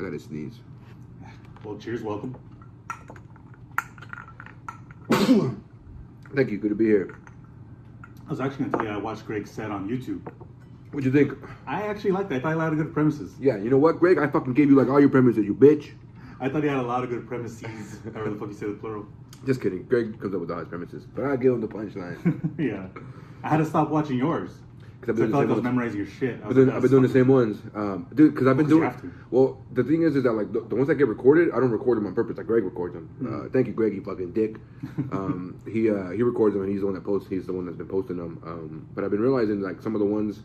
I gotta sneeze. Well, cheers, welcome. Thank you. Good to be here. I was actually gonna tell you I watched Greg's set on YouTube. What'd you think? I actually liked it. I thought he had a lot of good premises. Yeah, you know what, Greg? I fucking gave you like all your premises, you bitch. I thought he had a lot of good premises. However the fuck you say the plural. Just kidding. Greg comes up with all his premises, but I give him the punchline. yeah. I had to stop watching yours. I've So I been felt like I doing was the same ones. memorizing your shit. I I've was been, like, I've been doing the "Stop same ones, um, dude. Because I've been you doing. have to. Well, the thing is, is that like the, the ones that get recorded, I don't record them on purpose. Like Greg records them. Mm-hmm. Uh, thank you, Greg. You fucking dick. Um, he uh, he records them, and he's the one that posts. He's the one that's been posting them. Um, but I've been realizing like some of the ones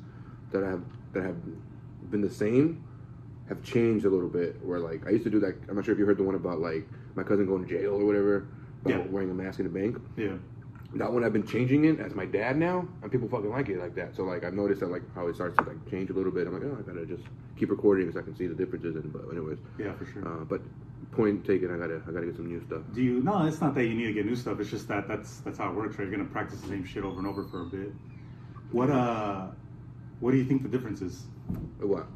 that have that have been the same have changed a little bit. Where like I used to do that. I'm not sure if you heard the one about like my cousin going to jail or whatever. About Yeah. wearing a mask in the bank. Yeah. That one I've been changing it as my dad now, and people fucking like it like that. So like I've noticed that like how it starts to like change a little bit. I'm like, oh, I gotta just keep recording so I can see the differences. And but anyways, Yeah, for sure. uh, but point taken, I gotta I gotta get some new stuff. Do you? No, it's not that you need to get new stuff. It's just that that's that's how it works. Right? You're gonna practice the same shit over and over for a bit. What uh, what do you think the difference is? What?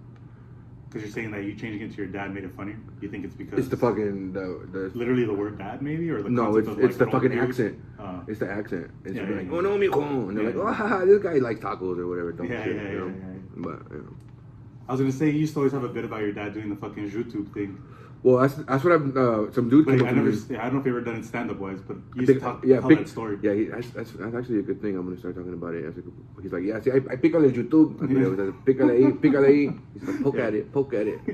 Because you're saying that you changing it to your dad made it funnier. You think it's because It's the fucking the the. literally the word dad, maybe, or the No, concept it's of, like, it's the an fucking accent. Uh, It's the accent. It's Yeah, yeah, like, yeah. oh no, mijo. And they're Yeah, like, yeah. oh, haha, this guy likes tacos or whatever. Dumb Yeah, shit, yeah, you know? yeah, yeah, But you know. I was gonna say you used to always have a bit about your dad doing the fucking YouTube thing. Well, that's that's what I've uh, some dude came I never, yeah, I don't know if you ever done it stand up wise, but you I used think- to talk, yeah, tell pic- that story. Yeah, he, that's, that's, that's actually a good thing. I'm gonna start talking about it. He's like, yeah, see, I, I pícale YouTube. That's what it was. Pícale ahí, pícale ahí. He's like, poke Yeah. at it, poke at it.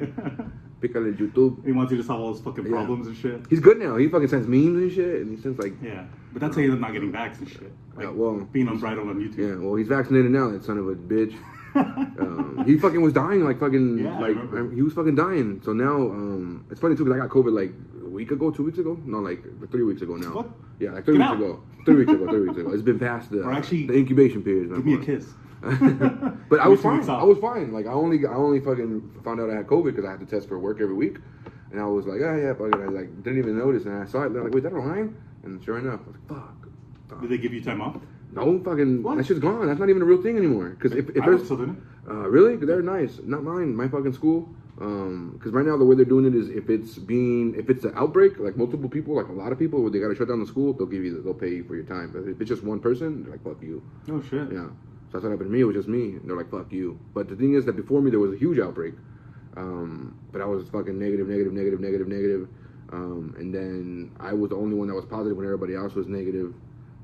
Pick Pícale YouTube. he wants you to solve all those fucking Yeah. problems and shit. He's good now. He fucking sends memes and shit, and he sends like, Yeah, but that's how you're not getting vax and shit. Like Yeah, well, being unbridled on YouTube. yeah. Well, he's vaccinated now. That son of a bitch. Um, he fucking was dying like fucking Yeah, I like he was fucking dying. So now um, it's funny too because I got COVID like a week ago, two weeks ago. No, like three weeks ago now. What? Yeah, like three Get weeks out. ago. Three weeks ago. Three weeks ago. It's been past the Or actually, the incubation period. Give me a kiss. but I was fine. I was fine. Like I only I only fucking found out I had COVID because I had to test for work every week, and I was like, oh yeah, fuck it. I like didn't even notice, and I saw it. Like, wait, that a line? And sure enough, I was like, fuck. fuck. Did they give you time off? No fucking What? that shit's gone. That's not even a real thing anymore. Because if, if there's uh, really, they're nice. Not mine. My fucking school. Um, because right now the way they're doing it is if it's being if it's an outbreak, like multiple people, like a lot of people, where they got to shut down the school, they'll give you they'll pay you for your time. But if it's just one person, they're like fuck you. Oh shit. Yeah. So that's what happened to me. It was just me. And they're like, fuck you. But the thing is that before me, there was a huge outbreak. Um, but I was fucking negative, negative, negative, negative, negative. Um, and then I was the only one that was positive when everybody else was negative.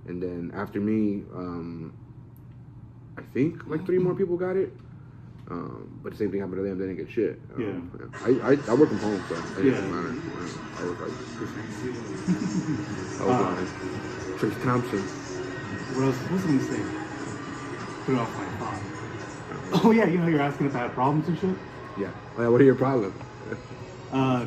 And then after me, um, I think like three more people got it. Um, but the same thing happened to them. They didn't get shit. Um, yeah. I, I, I work from home, so it Yeah. doesn't matter. I was like, I was Uh, like, Trace Thompson. What else? What was I gonna say? Put it off my thought. Oh yeah, you know you're asking if I had problems and shit. Yeah. Oh, yeah. What are your problems? Uh,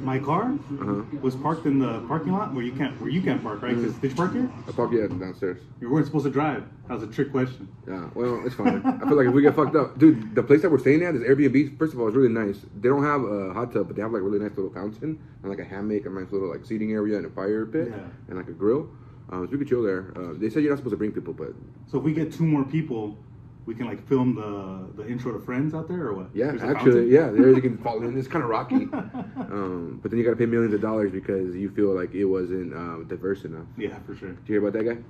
my car Uh-huh. was parked in the parking lot where you can't where you can't park, right? 'Cause- did you park here? I park yeah downstairs. You weren't supposed to drive. That was a trick question. Yeah, well, it's fine. I feel like if we get fucked up, dude, the place that we're staying at is Airbnb. First of all, it's really nice. They don't have a hot tub, but they have like a really nice little fountain and like a hammock, a nice little like seating area and a fire pit Yeah. and like a grill. Um, so we could chill there. Uh, they said you're not supposed to bring people, but So if we get two more people, we can like film the the intro to Friends out there or what? yeah, There's actually, yeah, there you can fall in. It's kind of rocky, um, but then you got to pay millions of dollars because you feel like it wasn't um, diverse enough. Yeah, for sure. Did you hear about that guy?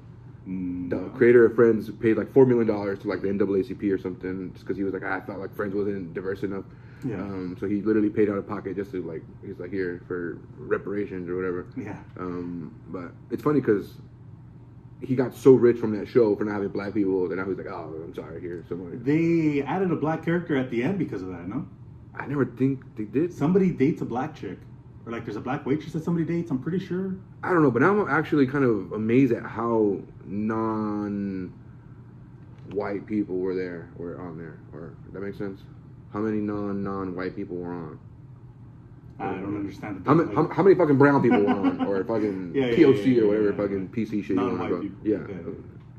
Mm, The creator of Friends paid like four million dollars to like the NAACP or something, just because he was like, "Ah, I felt like Friends wasn't diverse enough. Yeah. Um, so he literally paid out of pocket just to like, he's like here for reparations or whatever. Yeah. Um, but it's funny because he got so rich from that show for not having black people that now he's like, oh, I'm sorry, here, someone. They added a black character at the end because of that, no? I never think they did. Somebody dates a black chick. Or like there's a black waitress that somebody dates, I'm pretty sure. I don't know, but I'm actually kind of amazed at how non white people were there, were on there, or that makes sense. How many non non white people were on? I don't understand the How many, how, how many fucking brown people were on, or fucking Yeah, yeah, POC yeah, or whatever fucking. PC shit you want to. Yeah,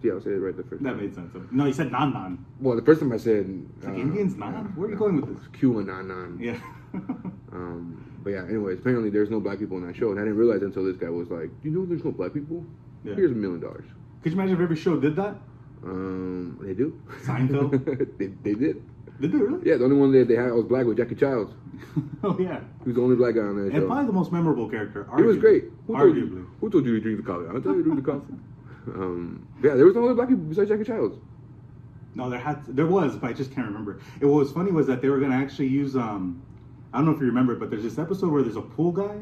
Yeah. I'll say it right the first. That time. made sense. No, you said non non. Well, the first time I said Like uh, Indians non? Where are you going with this? Cuba non non. Yeah. Um, but yeah, anyways, apparently there's no black people in that show, and I didn't realize until this guy was like, Do "You know, there's no black people. Here's a million dollars." Could you imagine if every show did that? Um, they do. Seinfeld? they, they did. Did they really? Yeah, the only one that they had was black with Jackie Chiles. oh yeah. He was the only black guy on that And show. And probably the most memorable character. It was great. Who told, Arguably. you, who told you to drink the coffee? I'll tell you to drink the coffee. Um, yeah, there was no other black people besides Jackie Chiles. No, there had there was, but I just can't remember. It what was funny was that they were gonna actually use um, I don't know if you remember, but there's this episode where there's a pool guy,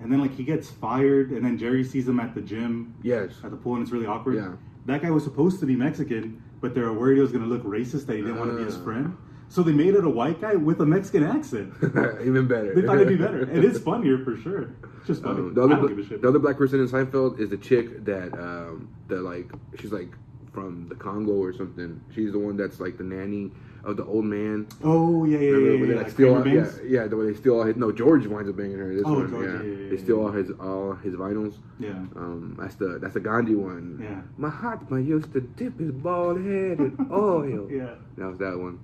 and then like he gets fired, and then Jerry sees him at the gym Yes. at the pool, and it's really awkward. Yeah. That guy was supposed to be Mexican, but they were worried he was gonna look racist that he didn't want to be his Ah. friend. So they made it a white guy with a Mexican accent. Even better. They thought it'd be better, and it's funnier for sure. It's just funny. Um, the, other, don't give a shit. the other black person in Seinfeld is the chick that um, that like she's like from the Congo or something. She's the one that's like the nanny of the old man. oh yeah, yeah, Remember yeah, they like Like steal all, yeah, yeah, the way they steal all his no George winds up banging her. This Oh, one, George, yeah. yeah, yeah, they steal all his all his vinyls. yeah. Um, that's the that's the Gandhi one. Yeah. My heart man used to dip his bald head in oil. Yeah. That was that one.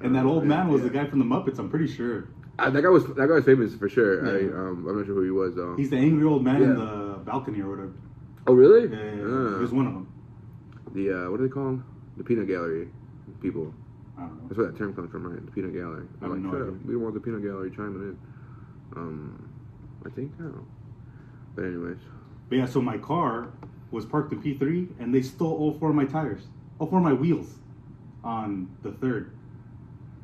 And that old man was the guy from the Muppets. I'm pretty sure. Uh, that guy was that guy was famous for sure. I um I'm not sure who he was though. He's the angry old man in the balcony or whatever. oh really? Yeah, yeah. Ah. He was one of them. the uh, what do they call them? The peanut gallery people. Know. That's where that term comes from, right? The peanut gallery. I I'm like, no shut idea. up. We don't want the peanut gallery chiming in. Um, I think I don't know. But anyways, But yeah, so my car was parked in P3, and they stole all four of my tires, all four of my wheels, on the third.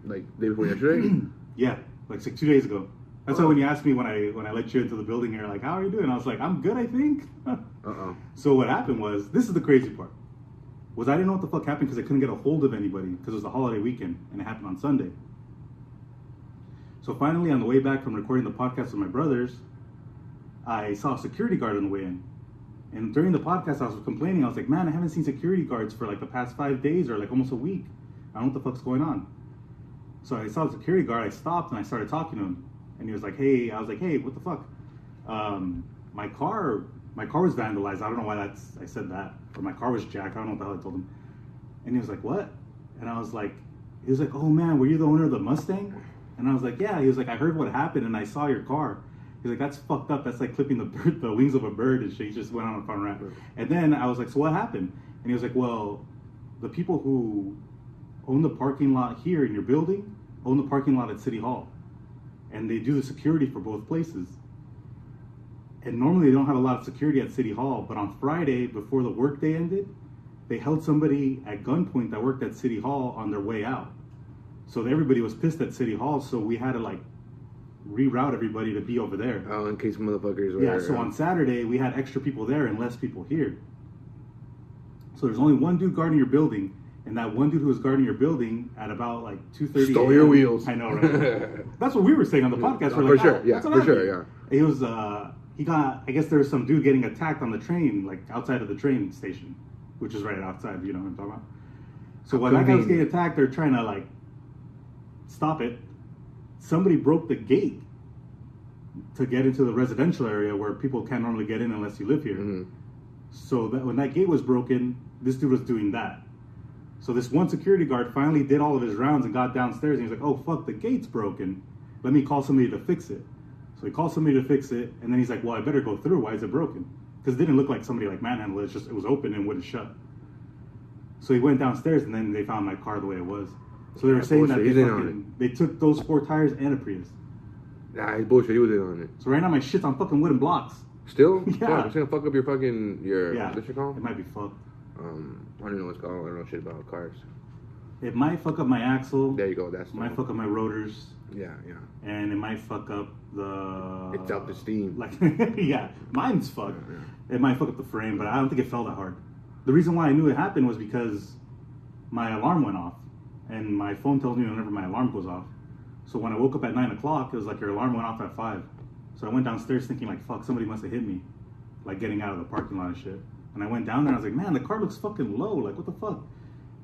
like day before yesterday. Yeah, like, like two days ago. That's why when you asked me when I when I let you into the building, you're like, "How are you doing?" I was like, "I'm good, I think." uh oh. So what happened was, this is the crazy part, was I didn't know what the fuck happened because I couldn't get a hold of anybody because it was the holiday weekend and it happened on Sunday. So finally, on the way back from recording the podcast with my brothers, I saw a security guard on the way in. And during the podcast, I was complaining. I was like, "Man, I haven't seen security guards for like the past five days or like almost a week. I don't know what the fuck's going on." So I saw the security guard. I stopped and I started talking to him, and he was like, "Hey," I was like, "Hey, what the fuck?" Um, my car, my car was vandalized. I don't know why that's. I said that, or my car was jacked. I don't know what the hell I told him. And he was like, "What?" And I was like, "He was like, oh man, were you the owner of the Mustang?" And I was like, "Yeah." He was like, "I heard what happened, and I saw your car." He's like, "That's fucked up. That's like clipping the bird, the wings of a bird." And shit. He just went on a fun rant. And then I was like, "So what happened?" And he was like, "Well, the people who own the parking lot here in your building own the parking lot at City Hall, and they do the security for both places." And normally they don't have a lot of security at City Hall, but on Friday before the workday ended, they held somebody at gunpoint that worked at City Hall on their way out. So everybody was pissed at City Hall, so we had to like reroute everybody to be over there. Oh, in case motherfuckers were. Yeah, so on Saturday we had extra people there and less people here. So there's only one dude guarding your building, and that one dude who was guarding your building at about like two thirty. Stole your wheels. I know, right? That's what we were saying on the podcast. We're for like, sure, "Oh, yeah, that's what for happened." sure, yeah. He was uh he got I guess there was some dude getting attacked on the train, like outside of the train station, which is right outside, you know what I'm talking about. So while that guy was getting attacked, they're trying to like stop it. Somebody broke the gate to get into the residential area where people can't normally get in unless you live here. Mhm. So that when that gate was broken, this dude was doing that. So this one security guard finally did all of his rounds and got downstairs and he's like, "Oh fuck, the gate's broken. Let me call somebody to fix it." So he called somebody to fix it, and then he's like, "Well, I better go through. Why is it broken?" Because it didn't look like somebody like manhandled it. It's just it was open and wouldn't shut. So he went downstairs, and then they found my car the way it was. So they were saying that bullshit. they, in on fucking, they took those four tires and a Prius. Nah, he's bullshit. He was in on it. So right now my shit's on fucking wooden blocks. Still? Yeah. Fuck, it's gonna fuck up your fucking your Yeah, what's it called? it might be fucked. Um, I don't know what's called. I don't know shit about cars. It might fuck up my axle. There you go. That's It the might one. fuck up my rotors. Yeah, yeah. and it might fuck up the It's the steam. Like, yeah, mine's fucked. Yeah, It might fuck up the frame, but I don't think it fell that hard. The reason why I knew it happened was because my alarm went off, and my phone tells me whenever my alarm goes off. So when I woke up at nine o'clock, it was like your alarm went off at five. So I went downstairs thinking like, fuck, somebody must have hit me, like getting out of the parking lot and shit. And I went down there, and I was like, man, the car looks fucking low. Like, what the fuck?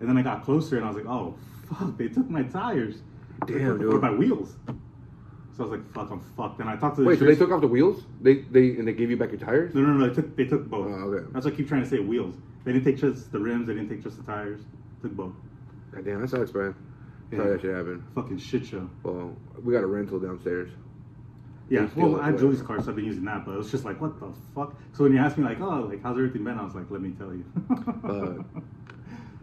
And then I got closer, and I was like, oh fuck, they took my tires. Damn, What dude. my wheels? So I was like, fuck, I'm fucked. And I talked to the Wait, so they took off the wheels? They they and they gave you back your tires? No, no, no. They took they took both. Oh, okay. That's why I keep trying to say wheels. They didn't take just the rims. They didn't take just the tires. Took both. God damn, that sucks, man. Yeah. Sorry that shit happened. Fucking shit show. Well, we got a rental downstairs. Yeah. They Well, I had whatever. Julie's car, so I've been using that. But it was just like, what the fuck? So when you asked me like, oh, like how's everything been? I was like, let me tell you.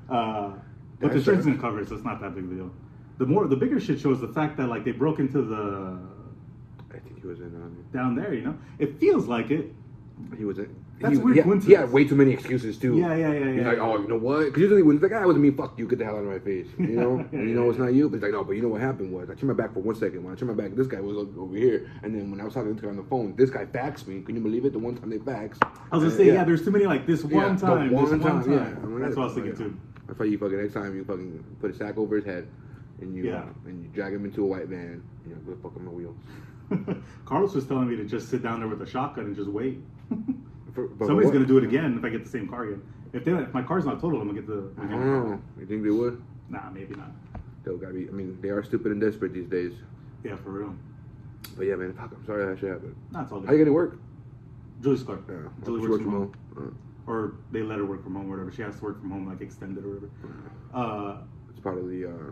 uh, but the That's insurance gonna cover it, so it's not that big of a deal. The more the bigger shit show is the fact that like they broke into the I think he was in on down there. You know, it feels like it. it. He was in. That's he, weird he, had, he had way too many excuses too. Yeah, yeah, yeah, He's yeah. like, oh, you know what? Because usually when he's like, ah, it wasn't me. Fuck you. Get the hell out of my face. You know. Yeah, And you know yeah, it's yeah. not you. But he's like, no. But you know what happened was I turned my back for one second. When I turned my back, this guy was over here. And then when I was talking to this guy on the phone, this guy faxed me. Can you believe it? The one time they faxed. I was gonna say, yeah, there's too many like this one Yeah, the time, one this one time, yeah. I'm like, That's what I was yeah. thinking too. That's why you fucking next time you fucking put a sack over his head, and you Yeah. uh, and you drag him into a white van. You know, go fuck on my wheels. Carlos was telling me to just sit down there with a shotgun and just wait. For- Somebody's what? gonna do it again if I get the same car again. If they if my car's not totaled, I'm gonna get the. I don't know. You think they would? Nah, maybe not. They'll gotta be. I mean, they are stupid and desperate these days. Yeah, for real. But yeah, man. Fuck. I'm sorry that shit happened. Nah, it's all How you good. getting work? Julie's car. Yeah. Julie she works from home. home. Or they let her work from home or whatever. She has to work from home, like extended or whatever. Uh, Uh, it's part of the uh,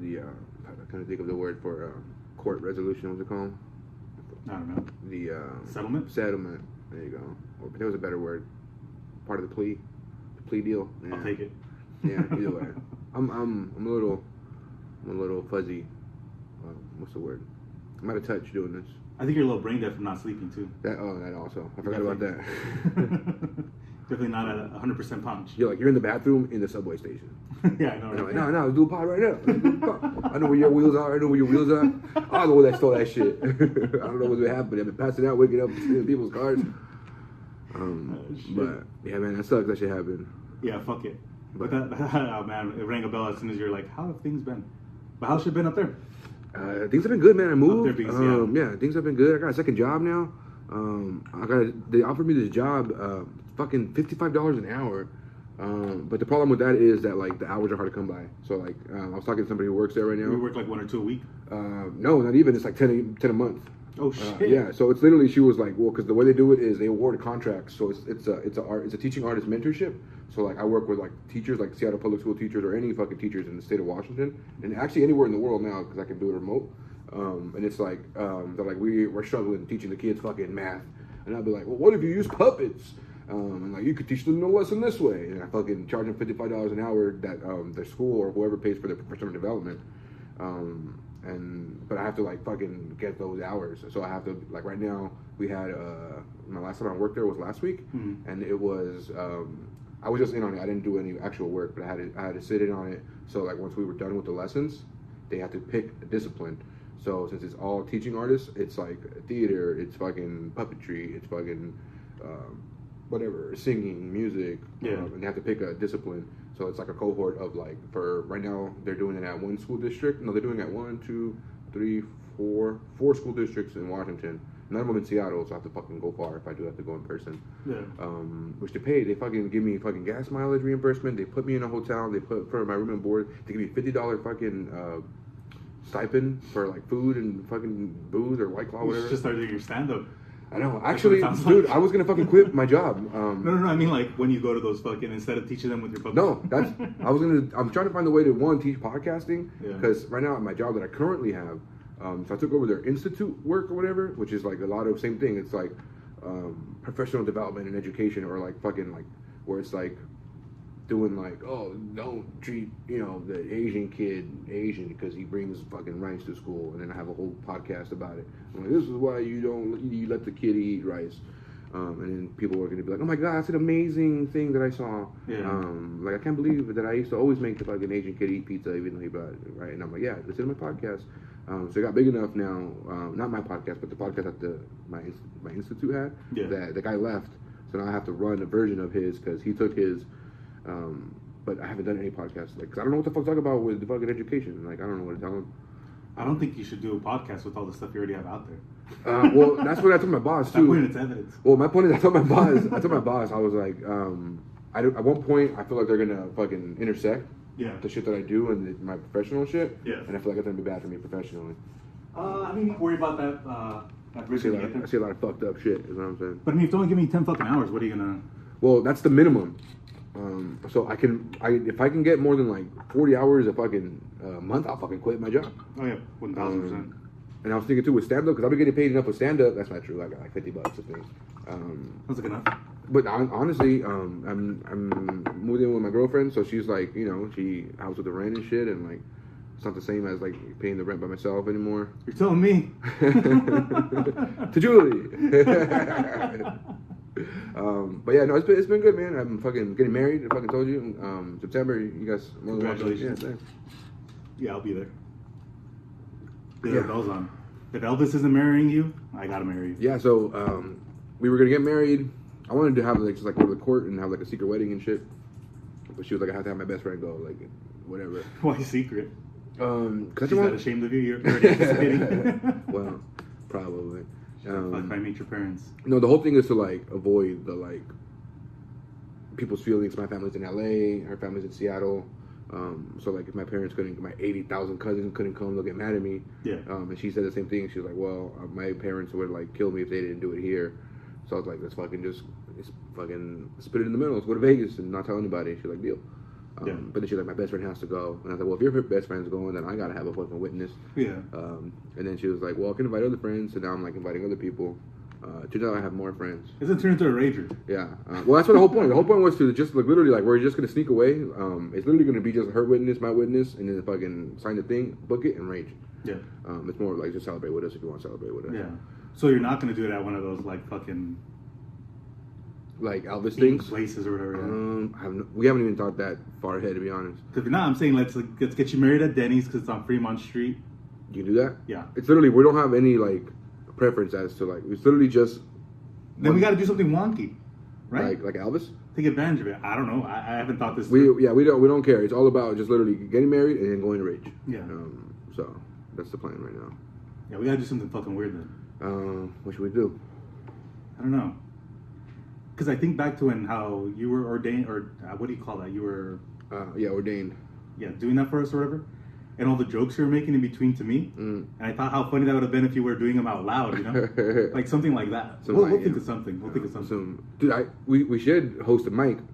the uh, I can't think of the word for uh, court resolution. What's it called? I don't know. The uh, Settlement? Settlement. There you go. Or there was a better word. Part of the plea. The plea deal. Yeah. I'll take it. Yeah. Either way, I'm I'm I'm a little I'm a little fuzzy. Uh, what's the word? I'm out of touch doing this. I think you're a little brain dead from not sleeping too. That oh that also. I forgot about that. Definitely not at 100% Ponch. You're like you're in the bathroom in the subway station. yeah, I know. Right? like, no, no, let's do a pod right now. Let's do a pod. I know where your wheels are. I know where your wheels are. I don't know where that stole that shit. I don't know what's gonna happen. I've been passing out, waking up, stealing people's cars. Um, Oh, but yeah, man, that sucks. That shit happened. Yeah, fuck it. But that, oh man, it rang a bell as soon as you're like, how have things been? But how's shit been up there? Uh, things have been good, man. I moved. there um, yeah. things have been good. I got a second job now. Um, I got they offered me this job, uh, fucking fifty five dollars an hour. Um, but the problem with that is that like the hours are hard to come by. So like um, I was talking to somebody who works there right now. We work like one or two a week. Uh, no, not even. It's like 10 a, 10 a month. Oh Uh, shit. yeah, so it's literally she was like, well, because the way they do it is they award contracts. So it's it's a it's a art it's a teaching artist mentorship. So like I work with like teachers like Seattle public school teachers or any fucking teachers in the state of Washington and actually anywhere in the world now because I can do it remote. Um, and it's like um, they're like we we're struggling teaching the kids fucking math, and I'll be like, well, what if you use puppets? Um, and like you could teach them the lesson this way, and I fucking charge them fifty five dollars an hour that um, their school or whoever pays for their professional development. Um, and but I have to like fucking get those hours. So I have to like right now we had uh my last time I worked there was last week, Mhm. and it was um I was just in on it. I didn't do any actual work, but I had to I had to sit in on it. So like once we were done with the lessons, they had to pick a discipline. So since it's all teaching artists, it's like theater, it's fucking puppetry, it's fucking um, whatever, singing, music, Yeah. um, and they have to pick a discipline. So it's like a cohort of like for right now they're doing it at one school district. No, they're doing it at one, two, three, four, four school districts in Washington. None of them in Seattle, so I have to fucking go far if I do have to go in person. Yeah. Um, which they pay. They fucking give me fucking gas mileage reimbursement. They put me in a hotel. They put for my room and board. They give me fifty dollar fucking uh, stipend for like food and fucking booze or white claw, You whatever. just start doing your stand up. I know. Actually, dude, like. I was gonna fucking quit my job. Um, No, no, no. I mean, like when you go to those fucking instead of teaching them with your puppet. No, that's. I was gonna. I'm trying to find a way to one teach podcasting Yeah. because right now at my job that I currently have, um, so I took over their institute work or whatever, which is like a lot of same thing. It's like um, professional development and education, or like fucking like where it's like doing like oh don't treat you know the Asian kid Asian because he brings fucking rice to school, and then I have a whole podcast about it. I'm like, this is why you don't you let the kid eat rice. Um, and then people are going to be like, "Oh my God, that's an amazing thing that I saw." Yeah. Um, like I can't believe that I used to always make the fucking Asian kid eat pizza, even though he brought it, right? And I'm like, "Yeah, listen to my podcast." Um, so it got big enough now. Um, not my podcast, but the podcast that the my my institute had. Yeah. That the guy left, so now I have to run a version of his because he took his. Um, but I haven't done any podcasts, like, I don't know what the fuck to talk about with the fucking education. Like, I don't know what to tell him. I don't think you should do a podcast with all the stuff you already have out there. Uh, well, that's what I told my boss At that point, too. it's evidence. Well, my point is, I told my boss, I told my boss, I was like, um, I at one point, I feel like they're gonna fucking intersect Yeah. the shit that I do and the, my professional shit. Yeah. And I feel like it's gonna be bad for me professionally. Uh, I mean, worry about that. Uh, that I see, a lot of, I see a lot of fucked up shit. Is what I'm saying. But I mean, if you only give me ten fucking hours, what are you gonna? Well, that's the minimum. Um, so I can, I if I can get more than like 40 hours a fucking uh, month, I'll fucking quit my job. Oh yeah, one thousand percent. Um, and I was thinking too with stand up because I've been getting paid enough with stand up. That's not true. I got like 50 bucks a things. Um, That's like enough. But hon- honestly, um, I'm I'm moving in with my girlfriend, so she's like, you know, she helps with the rent and shit, and like, It's not the same as like paying the rent by myself anymore. You're telling me. to Julie. um, but yeah, no, it's been it's been good, man. I'm fucking getting married. I fucking told you. Um, September, you guys. more than welcome. Congratulations. Yeah, yeah, I'll be there. Get Yeah. bells on. If Elvis isn't marrying you, I gotta marry you. Yeah, so um, we were gonna get married. I wanted to have like just like go to the court and have like a secret wedding and shit. But she was like, I have to have my best friend go, like whatever. Why secret? Um, cause She's not ashamed of you. You're already anticipating. well, probably. Fuck, if I Um, meet your parents. no, the whole thing is to like avoid the like people's feelings. My family's in LA, her family's in Seattle. Um, so like if my parents couldn't, my eighty thousand cousins couldn't come, they'll get mad at me. Yeah. Um, and she said the same thing. She was like, "Well, uh, my parents would like kill me if they didn't do it here." So I was like, "Let's fucking just, just fucking split it in the middle. Let's go to Vegas and not tell anybody." She's like, "Deal." Um, Yeah. But then she's like, "My best friend has to go," and I was like, "Well, if your best friend's going, then I gotta have a fucking witness." Yeah. Um, and then she was like, "Well, I can invite other friends." So now I'm like inviting other people. Uh, turns out I have more friends. It's gonna turn into a rager. Yeah. Uh, well, that's what the whole point. The whole point was to just like literally like we're just gonna sneak away. Um, it's literally gonna be just her witness, my witness, and then fucking sign the thing, book it, and rage. Yeah. Um, it's more like just celebrate with us if you want to celebrate with us. Yeah. So you're not gonna do it at one of those like fucking Like Elvis things. places or whatever. Yeah. Um, I have no, we haven't even thought that far ahead to be honest. Because if not, I'm saying let's like, let's get you married at Denny's because it's on Fremont Street. You can do that. Yeah. It's literally we don't have any like preference as to like it's literally just Then we got to do something wonky, right? like like Elvis. Take advantage of it. I don't know. I, I haven't thought this. We through. yeah we don't we don't care. It's all about just literally getting married and then going to rage. Yeah. Um, so that's the plan right now. yeah, we got to do something fucking weird then. Um, what should we do? I don't know. Because I think back to when how you were ordained, or uh, what do you call that? You were Uh, yeah, ordained. yeah doing that for us or whatever, and all the jokes you were making in between to me. Mm. And I thought how funny that would have been if you were doing them out loud, you know, like something like that. Something we'll we'll think of something. We'll think of something. Some, dude, I we, we should host a mic.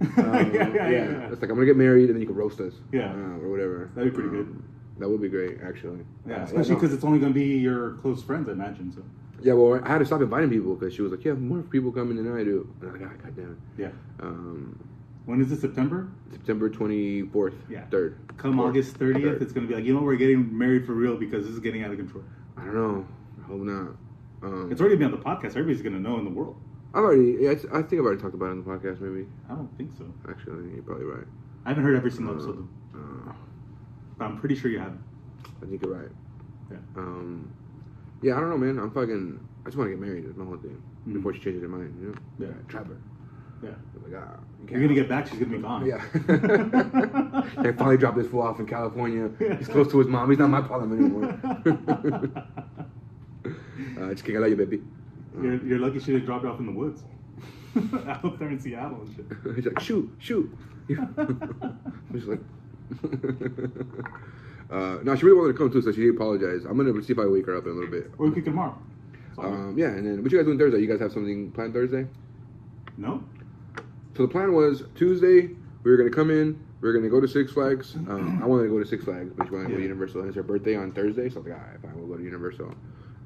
Um, yeah, yeah, yeah. It's like I'm gonna get married and then you can roast us. Yeah. Uh, or whatever. That'd be pretty good. Um, That would be great, actually. Yeah, Uh, especially no. because it's only going to be your close friends, I imagine. So Yeah, well, I had to stop inviting people because she was like, "You have more people coming than I do." And I was like, "Ah, God damn it." yeah. Um, When is it? September? September 24th, Yeah. 3rd. Come Fourth. August 30th, it's going to be like, you know, we're getting married for real because this is getting out of control. I don't know. I hope not. Um, It's already been on the podcast. Everybody's going to know in the world. I've already, yeah, I think I've already talked about it on the podcast, maybe. I don't think so. Actually, you're probably right. I haven't heard every single episode, Uh, uh, but I'm pretty sure you have. I think you're right. Yeah. Um, yeah, I don't know, man. I'm fucking. I just want to get married. That's my whole thing. Mm. Before she changes her mind, you know. Yeah. Trap her. Yeah. Like, ah, you You're going to get back, she's to be gone. Yeah. I finally dropped this fool off in California. He's close to his mom. He's not my problem anymore. uh, just kidding. I love you, baby. you're, you're lucky she didn't drop you off in the woods. Out there in Seattle and shit. He's like, shoot, shoot. He's like, uh, no, she really wanted to come too, so she apologized. I'm gonna see if I wake her up in a little bit. Or we could tomorrow. It's all right. Um, yeah, and then what you guys doing Thursday? You guys have something planned Thursday? no? So the plan was Tuesday we were gonna come in. We were gonna go to Six Flags. Um, I wanted to go to Six Flags, but she wanted to go to Universal. And it's her birthday on Thursday, so I was like, all right, fine, we'll go to Universal.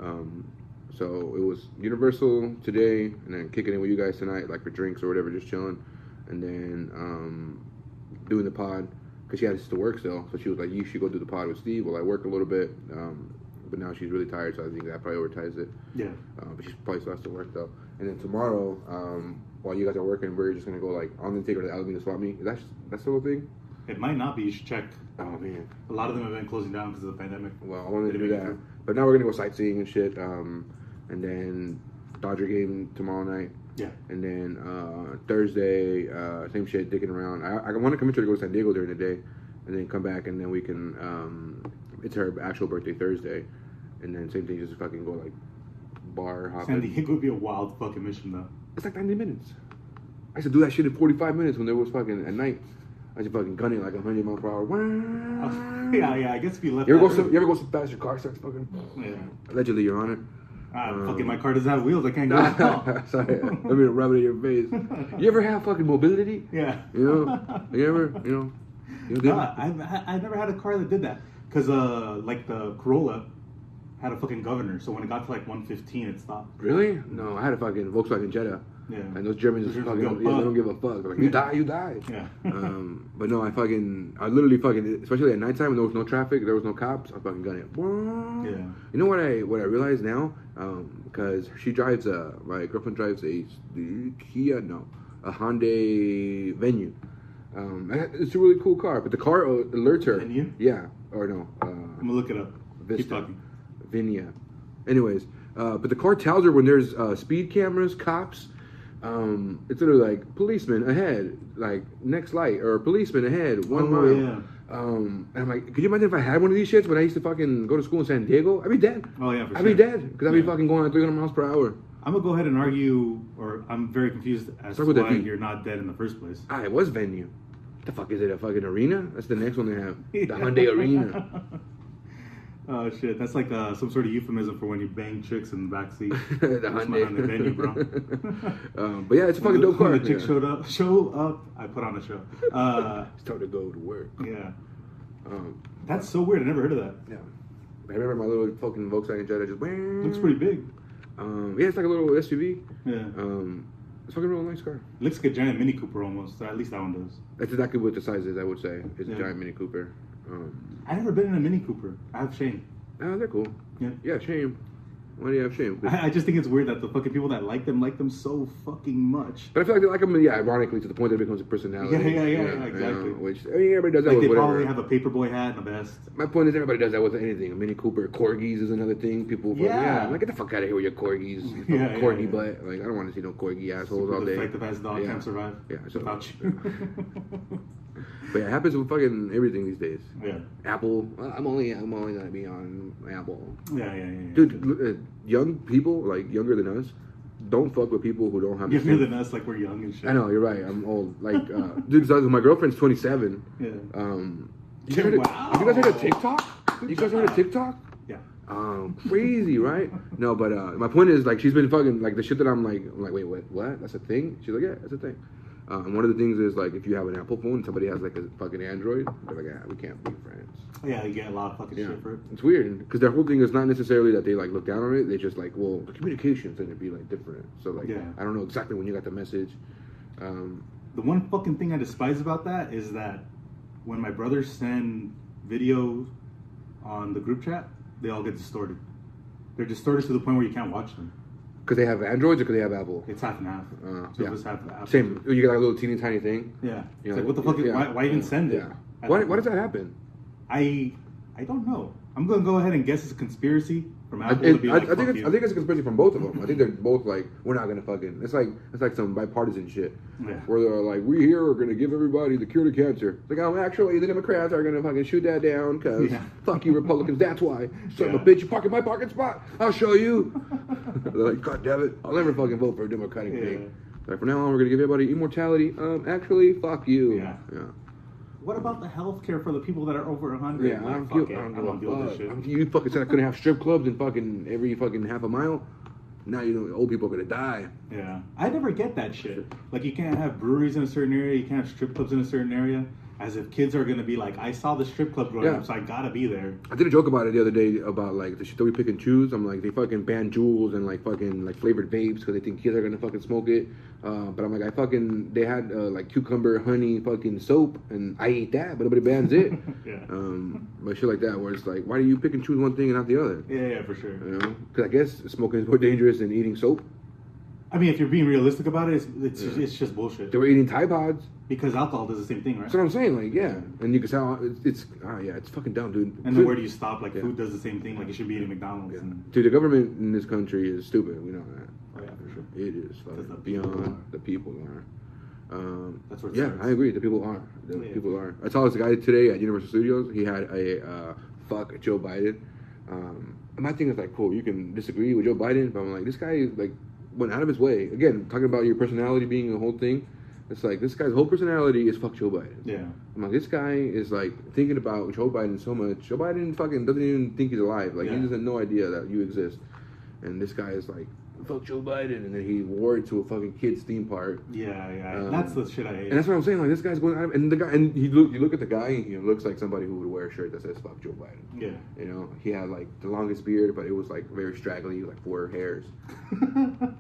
Um, so it was Universal today, and then kicking in with you guys tonight, like for drinks or whatever, just chilling, and then um, doing the pod because she has to work still. So she was like, you should go do the pod with Steve. Well, I work a little bit, um, but now she's really tired, so I think that prioritized it. Yeah. Uh, but she probably still has to work though. And then tomorrow, um, while you guys are working, we're just gonna go like I'm gonna take her to Alameda Swap Meet. That's that's the whole thing? It might not be. You should check. Oh man. A lot of them have been closing down because of the pandemic. Well, I wanted to do that, but now we're gonna go sightseeing and shit. Um, and then Dodger game tomorrow night. Yeah. And then uh, Thursday, uh, same shit, dicking around. I, I want to her to go to San Diego during the day, and then come back, and then we can. Um, it's her actual birthday Thursday, and then same thing, just fucking go like bar hopping. San Diego would be a wild fucking mission, though. It's like 90 minutes. I used to do that shit in 45 minutes when there was fucking at night. I used to fucking gun it like 100 miles per hour. Yeah, yeah. I guess if you left. You ever go so, you ever go so fast your car starts fucking? Yeah. Allegedly, Your Honor. Ah, Um, fucking my car doesn't have wheels. I can't go. Sorry, let me rub it in your face. You ever have fucking mobility? Yeah. You know? You ever? You know? You know Nah, I've, I've never had a car that did that. Because, uh, like, the Corolla had a fucking governor. So when it got to, like, 115, it stopped. Really? No, I had a fucking Volkswagen Jetta. Yeah. And those Germans just fucking yeah, they don't give a fuck. Like you die, you die. Yeah. um, but no, I fucking I literally fucking especially at nighttime when there was no traffic, there was no cops. I fucking gun it. Yeah. You know what I what I realize now? Um, because she drives a my girlfriend drives a Kia no a Hyundai Venue. Um, it's a really cool car, but the car alerts her. Venue? Yeah, or no, uh, I'm gonna look it up. Vista. Keep talking. Vinia. Anyways, uh, but the car tells her when there's uh, speed cameras, cops. Um, it's literally like policeman ahead, like next light, or policeman ahead, one Oh, mile. yeah. Um, and I'm like, could you imagine if I had one of these shits when I used to fucking go to school in San Diego? I'd be dead. Oh yeah, for I'd sure. be dead because I'd be fucking going at 300 miles per hour. I'm gonna go ahead and argue, or I'm very confused as Start to why you're not dead in the first place. Ah, it was venue. The fuck is it? A fucking arena? That's the next one they have. The Hyundai Arena. Oh shit, that's like uh, some sort of euphemism for when you bang chicks in the backseat. the That's Hyundai Hyundai venue, bro. um, but yeah, it's a fucking dope car. the chick yeah. showed up, show up, I put on a show. Uh, It's time to go to work. yeah, Um, that's so weird. I never heard of that. yeah. I remember my little fucking Volkswagen Jetta just. Looks pretty big. Um, yeah, it's like a little SUV. Yeah, Um, it's fucking real nice car. looks like a giant Mini Cooper almost. At least that one does. That's exactly what the size is. I would say it's Yeah. a giant Mini Cooper. Um, I never been in a Mini Cooper. I have shame. oh, they're cool. Yeah. Yeah, shame. Why do you have shame? I, I just think it's weird that the fucking people that like them like them so fucking much. But I feel like they like them, yeah, ironically, to the point that it becomes a personality. Yeah, yeah, yeah, you know, exactly. which I mean, everybody does that Like with they whatever. probably have a paperboy hat and a vest. My point is, everybody does that with anything. A Mini Cooper, corgis is another thing. People, yeah, Yeah. yeah like get the fuck out of here with your corgis, you Yeah, yeah, corgi yeah. butt. Like I don't want to see no corgi assholes all day. defective ass dog Yeah. can't survive Yeah, so- without you. But yeah, it happens with fucking everything these days. yeah. Apple, I'm only, I'm only gonna be on Apple. Yeah, yeah, yeah, yeah. Dude, uh, young people, like younger than us, don't fuck with people who don't have. the Younger than us, like we're young and shit. I know you're right. I'm old. Like, uh, dude, 'cause my girlfriend's 27. Yeah. Um, you guys, heard Wow. have you guys heard of TikTok? Good you guys heard of. TikTok? Yeah. Um, crazy, right? No, but uh, my point is like she's been fucking like the shit that I'm like, I'm like, wait, what? What? That's a thing? She's like, yeah, that's a thing. Uh, and one of the things is like if you have an Apple phone, and somebody has like a fucking Android, they're like, yeah, we can't be friends. Yeah, you get a lot of fucking Yeah, shit for it. it's weird because their whole thing is not necessarily that they like look down on it. They just like, well, the communication's gonna be like different. So like, Yeah. I don't know exactly when you got the message. Um, The one fucking thing I despise about that is that when my brothers send videos on the group chat, they all get distorted. They're distorted to the point where you can't watch them. Because they have Androids or because they have Apple. It's half and half. Uh, so yeah. if it's half half. Same. You got a little teeny tiny thing. Yeah. You It's know, like what the fuck? is- why, why even yeah, send it? Yeah. Why, why does that happen? I I don't know. I'm gonna go ahead and guess it's a conspiracy from I, Apple it- to be I, like, I think "Fuck it's, you." I think it's a conspiracy from both of them. I think they're both like, we're not gonna fucking. It's like it's like some bipartisan shit Yeah. where they're like, we here are gonna give everybody the cure to cancer. It's like, oh, actually, the Democrats are gonna fucking shoot that down because Yeah. fuck you Republicans. That's why. Son of a bitch, you pocket my parking spot. I'll show you. they're like, God damn it, I'll never fucking vote for a Democratic Yeah. thing. Like from now on, we're gonna give everybody immortality. Um, actually, fuck you. Yeah. Yeah. What about the health care for the people that are over 100? Yeah, I Like, don't, fuck give, it. I don't I don't a deal with this shit. You fucking said I couldn't have strip clubs in fucking every fucking half a mile. Now you know old people are gonna die. Yeah, I never get that shit. Like you can't have breweries in a certain area, you can't have strip clubs in a certain area, as if kids are gonna be like, I saw the strip club growing Yeah. up, so I gotta be there. I did a joke about it the other day about like the shit that we pick and choose. I'm like they fucking ban Juuls and like fucking like flavored vapes because they think kids are gonna fucking smoke it. Uh, but I'm like I fucking they had uh, like cucumber honey fucking soap and I ate that, but nobody bans it. Yeah. Um, but shit like that where it's like why do you pick and choose one thing and not the other? Yeah, yeah, for sure. You know? Because I guess smoking is more dangerous than eating soap. I mean, if you're being realistic about it, it's it's, Yeah. it's just bullshit. They were eating Tide Pods. Because alcohol does the same thing, right? That's what I'm saying. Like, yeah, and you can tell it's, it's oh yeah, it's fucking dumb, dude. And then where do you stop? Like Yeah. food does the same thing. Like you should be eating McDonald's. Yeah. And, Dude, the government in this country is stupid. We know that. oh yeah, for sure. It is fucking the beyond the people are. Um, That's where yeah, starts. I agree. The people are. The Yeah. people are. I saw this guy today at Universal Studios. He had a uh, fuck Joe Biden. Um, my thing is like, cool, you can disagree with Joe Biden, but I'm like, this guy is like went out of his way. Again, talking about your personality being a whole thing. It's like this guy's whole personality is fuck Joe Biden. Yeah. I'm like, this guy is like thinking about Joe Biden so much. Joe Biden fucking doesn't even think he's alive. Like Yeah. he doesn't no idea that you exist. And this guy is like fuck Joe Biden, and then he wore it to a fucking kid's theme park. Yeah, yeah. Um, that's the shit I hate. And that's what I'm saying. Like this guy's going, out, and the guy, and he look, you look at the guy, and he looks like somebody who would wear a shirt that says "fuck Joe Biden." yeah. You know, he had like the longest beard, but it was like very straggly, like four hairs.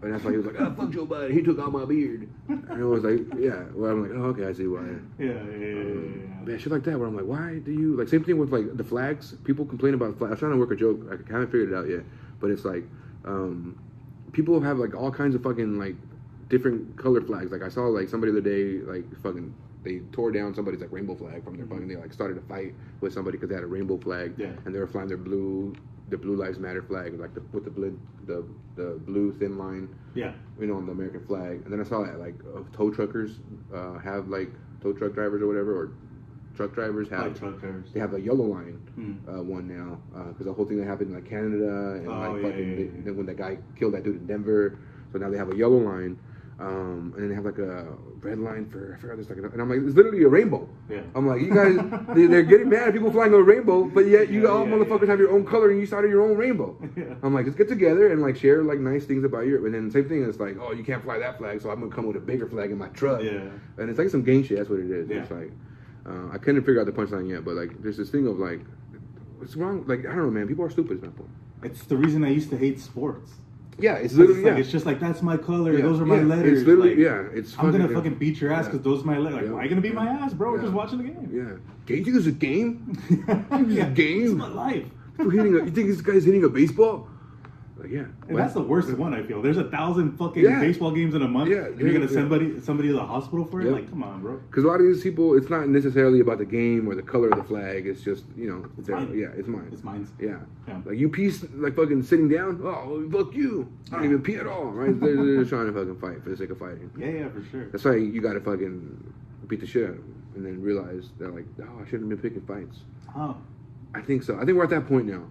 And that's why he was like, "Oh fuck Joe Biden, he took out my beard." And it was like, yeah. Well, I'm like, oh okay, I see why. yeah, yeah, Um, yeah. yeah, shit like that. Where I'm like, why do you like same thing with like the flags? People complain about flags. I'm trying to work a joke. I haven't figured it out yet, but it's like um, people have like all kinds of fucking like different colored flags. Like I saw like somebody the other day like fucking they tore down somebody's like rainbow flag from their fucking. They like started a fight with somebody because they had a rainbow flag, Yeah. and they were flying their blue. The Blue Lives Matter flag, like the, with the blue, the the blue thin line, Yeah. you know, on the American flag. And then I saw that like uh, tow truckers uh, have like tow truck drivers or whatever, or truck drivers have Like truck drivers. they have a yellow line Mm. uh, one now because the whole thing that happened in like Canada and Oh, like yeah, fucking yeah, yeah, they- when that guy killed that dude in Denver. So now they have a yellow line, um, and then they have like a red line for I forgot this like, and I'm like it's literally a rainbow. Yeah. I'm like you guys, they, they're getting mad at people flying a rainbow, but yet you Yeah, all yeah, motherfuckers have your own color and you started your own rainbow. I'm like, let's get together and like share like nice things about Europe. And then same thing is like, oh, you can't fly that flag, so I'm gonna come with a bigger flag in my truck. Yeah. And it's like some gang shit. That's what it is. Yeah. It's like uh, I couldn't figure out the punchline yet, but like there's this thing of like, what's wrong? Like I don't know, man. People are stupid. Point. It's the reason I used to hate sports. Yeah, it's It's, literally like, yeah. it's just like that's my color. Yeah, Those are my yeah, letters. It's literally like, yeah. It's I'm gonna fucking- fucking beat your ass yeah. because those are my letters. Like, Yeah. why are you gonna beat my ass, bro? We're just watching the game. Yeah, game. you think it's a game? yeah. game? It's my life. A, you think this guy's hitting a baseball? Like yeah. And that's the worst one. I feel there's a thousand fucking Yeah. baseball games in a month, Yeah, and you're gonna send somebody somebody to the hospital for it. Like, come on, bro. Because a lot of these people, it's not necessarily about the game or the color of the flag. It's just you know, It's they're- mine. yeah, it's mine. It's mine. Yeah. Like you pee like fucking sitting down. Oh fuck you! I don't even pee at all. Right? They're, they're just trying to fucking fight for the sake of fighting. Yeah, yeah, for sure. That's why you got to fucking beat the shit out of them, and then realize that like, oh, I shouldn't have been picking fights. Oh. I think so. I think we're at that point now.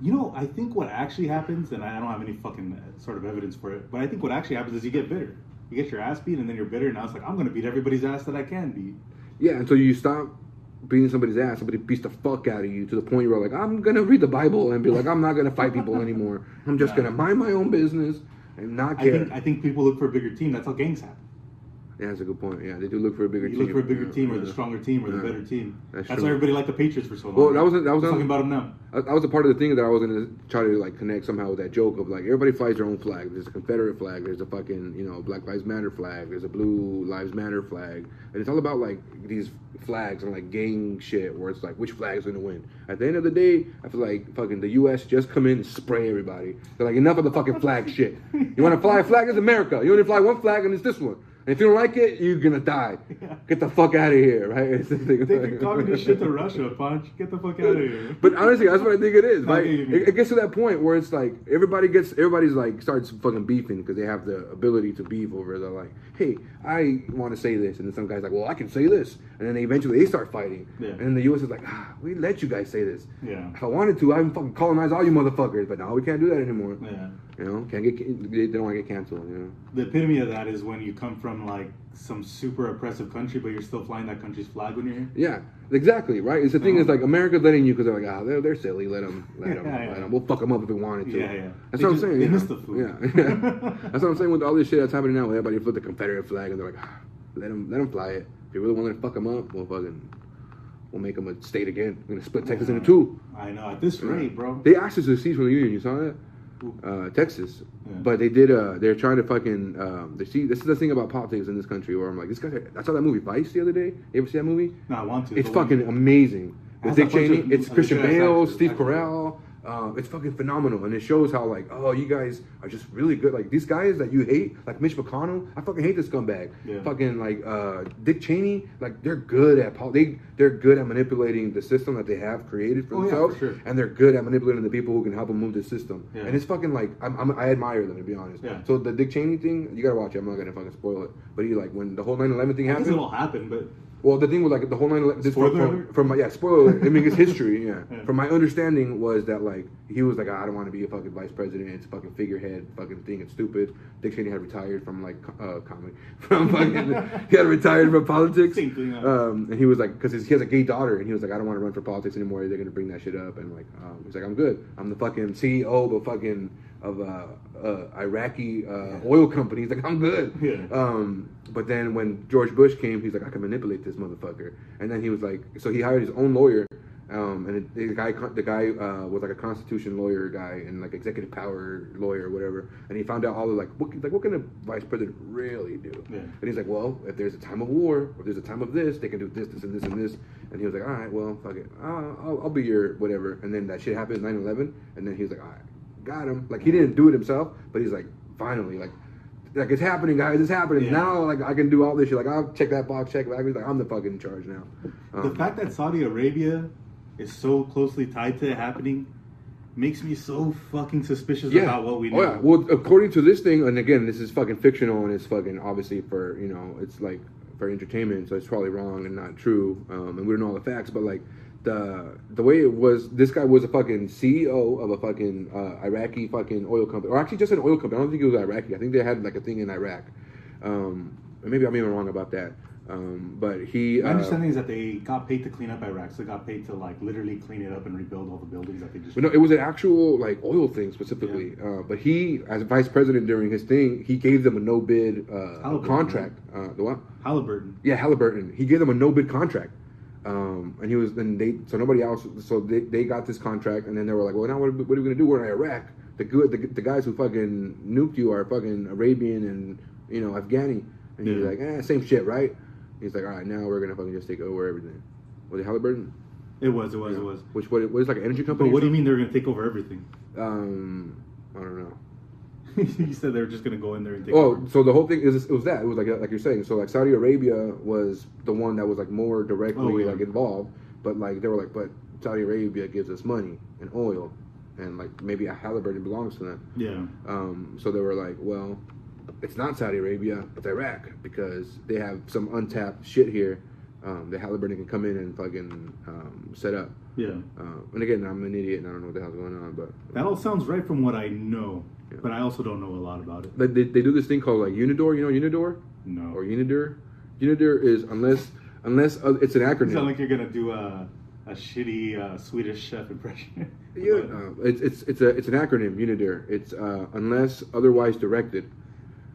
You know, I think what actually happens, and I don't have any fucking uh, sort of evidence for it, but I think what actually happens is you get bitter. You get your ass beat, and then you're bitter, and now it's like, I'm gonna beat everybody's ass that I can beat. Yeah, until you stop beating somebody's ass, somebody beats the fuck out of you to the point where you're like, I'm gonna read the Bible and be like, I'm not gonna fight people anymore. I'm just Yeah. gonna mind my own business and not I care. think I think people look for a bigger team. That's how gangs happen. Yeah, that's a good point. Yeah, they do look for a bigger team. You team. look for a bigger Yeah, team, or the stronger team, or the better team. That's That's, why everybody liked the Patriots for so long. Well, that wasn't- that wasn't- talking about them now. That that was a part of the thing that I was gonna try to like connect somehow with that joke of like everybody flies their own flag. There's a Confederate flag. There's a fucking you know Black Lives Matter flag. There's a Blue Lives Matter flag, and it's all about like these flags and like gang shit where it's like which flag's gonna win. At the end of the day, I feel like fucking the U.S. just come in and spray everybody. They're like enough of the fucking flag shit. You want to fly a flag? It's America. You only fly one flag and it's this one. And if you don't like it, you're gonna die. Get the fuck out of here, right? Thing. They can copy this shit to Russia, Ponch. Get the fuck out of here. But honestly, that's what I think it is. No, Like, I get what you it, it gets to that point where it's like everybody gets, everybody's like starts fucking beefing because they have the ability to beef over. They're like, hey, I want to say this, and then some guys like, well, I can say this, and then they eventually they start fighting, Yeah. and then the U.S. is like, ah, we let you guys say this. Yeah. If I wanted to, I would fucking colonize all you motherfuckers, but now we can't do that anymore. Yeah. You know, can't get they don't want to get canceled. You know. The epitome of that is when you come from like some super oppressive country, but you're still flying that country's flag when you're here. Yeah, exactly. Right. It's the thing is Uh-huh. like America's letting you because they're like, ah, they're, they're silly. Let them, let them, Yeah, let them. We'll fuck them up if we wanted to. Yeah, yeah. That's They what just- I'm saying. they yeah. miss the food. Yeah, yeah. that's what I'm saying with all this shit that's happening now. With everybody flip the Confederate flag and they're like, ah, let them, let them fly it. If you really want to fuck them up, we'll fucking, we'll make them a state again. We're gonna split Texas into two. I know. At this rate, bro. They asked us to secede from the union. You saw that? Uh, Texas, Yeah. but they did. Uh, they're trying to fucking. Um, they see. This is the thing about politics in this country, where I'm like, this guy. I saw that movie Vice the other day. You ever see that movie? no, I want to. It's fucking amazing. With Dick Cheney, it's Christian Bale, Steve actually. Um, it's fucking phenomenal, and it shows how like, oh, you guys are just really good. Like these guys that you hate, like Mitch McConnell. I fucking hate this scumbag. Yeah. Fucking like uh, Dick Cheney. Like they're good at pol- they they're good at manipulating the system that they have created for Oh, yeah, themselves, for sure. and they're good at manipulating the people who can help them move the system. Yeah. And it's fucking like I'm, I'm, I admire them to be honest. Yeah. So the Dick Cheney thing, you gotta watch it. I'm not gonna fucking spoil it, but he like when the whole 9/11 thing I happened. it'll happen, but Well, the thing was like the whole nine. This Spoiler from, from my yeah, spoiler. I mean, it's history. Yeah. Yeah. From my understanding was that like he was like, I don't want to be a fucking vice president. It's a fucking figurehead, fucking thing. It's stupid. Dick Cheney had retired from like uh, comedy, from fucking. he had retired from politics. Same thing. Um, and he was like, because he has a gay daughter, and he was like, I don't want to run for politics anymore. They're gonna bring that shit up, and like, um, he's like, I'm good. I'm the fucking CEO of a fucking of uh, uh, Iraqi uh, oil company. He's like, I'm good. Yeah. Um, but then when George Bush came, he's like, I can manipulate this motherfucker. And then he was like, so he hired his own lawyer. Um, and it, the guy, the guy uh, was like a constitution lawyer guy and like executive power lawyer or whatever. And he found out all the like, what, like what can a vice president really do? Yeah. And he's like, well, if there's a time of war, or there's a time of this, they can do this, this, and this, and this. And he was like, all right, well, fuck it, uh, I'll, I'll be your whatever. And then that shit happened 9/11, and then he was like, all right, got him. Like he didn't do it himself, but he's like, finally, like. Like it's happening, guys. It's happening Yeah. now. Like I can do all this shit. Like I'll check that box, check that. Like I'm the fucking in charge now. The Um, fact that Saudi Arabia is so closely tied to it happening makes me so fucking suspicious about what we know. Oh yeah. Well, according to this thing, and again, this is fucking fictional, and it's fucking obviously for you know, it's like for entertainment, so it's probably wrong and not true, um, and we don't know all the facts, but like the the way it was, this guy was a fucking CEO of a fucking uh, Iraqi fucking oil company, or actually just an oil company. I don't think it was Iraqi. I think they had like a thing in Iraq. Um, maybe I'm even wrong about that. Um, but he. My uh, understanding is that they got paid to clean up Iraq, so they got paid to like literally clean it up and rebuild all the buildings that they just. No, it was an actual like oil thing specifically. Uh, but he, as vice president during his thing, he gave them a no bid uh, contract. Uh, the what? Halliburton. Yeah, Halliburton. He gave them a no bid contract. Um, and he was then they so nobody else so they, they got this contract and then they were like well now what, are we- what are we gonna do we're in Iraq the good the, the guys who fucking nuked you are fucking Arabian and you know Afghani and he was Yeah. like eh same shit right he's like all right now we're gonna fucking just take over everything was it Halliburton It was. It was. It was. which what it what is like an energy company But what do you mean they're going to take over everything? Um, I don't know. you said they were just going to go in there and take Oh, over. so the whole thing is it was that it was like like you're saying. So like Saudi Arabia was the one that was like more directly Oh, yeah. like involved, but like they were like, but Saudi Arabia gives us money and oil, and like maybe a Halliburton belongs to them. Yeah. Um, so they were like, well, it's not Saudi Arabia, it's Iraq because they have some untapped shit here. Um, that Halliburton can come in and fucking um, set up. Yeah. Uh, and again, I'm an idiot and I don't know what the hell's going on, but That all sounds right from what I know, Yeah. but I also don't know a lot about it. But they, they do this thing called like Unidor. You know Unidor No. or Unidir? Unidir is unless unless uh, it's an acronym. sound like you're gonna do a a shitty uh, Swedish chef impression. Yeah, uh, it's it's it's a it's an acronym Unidir. It's uh, unless otherwise directed.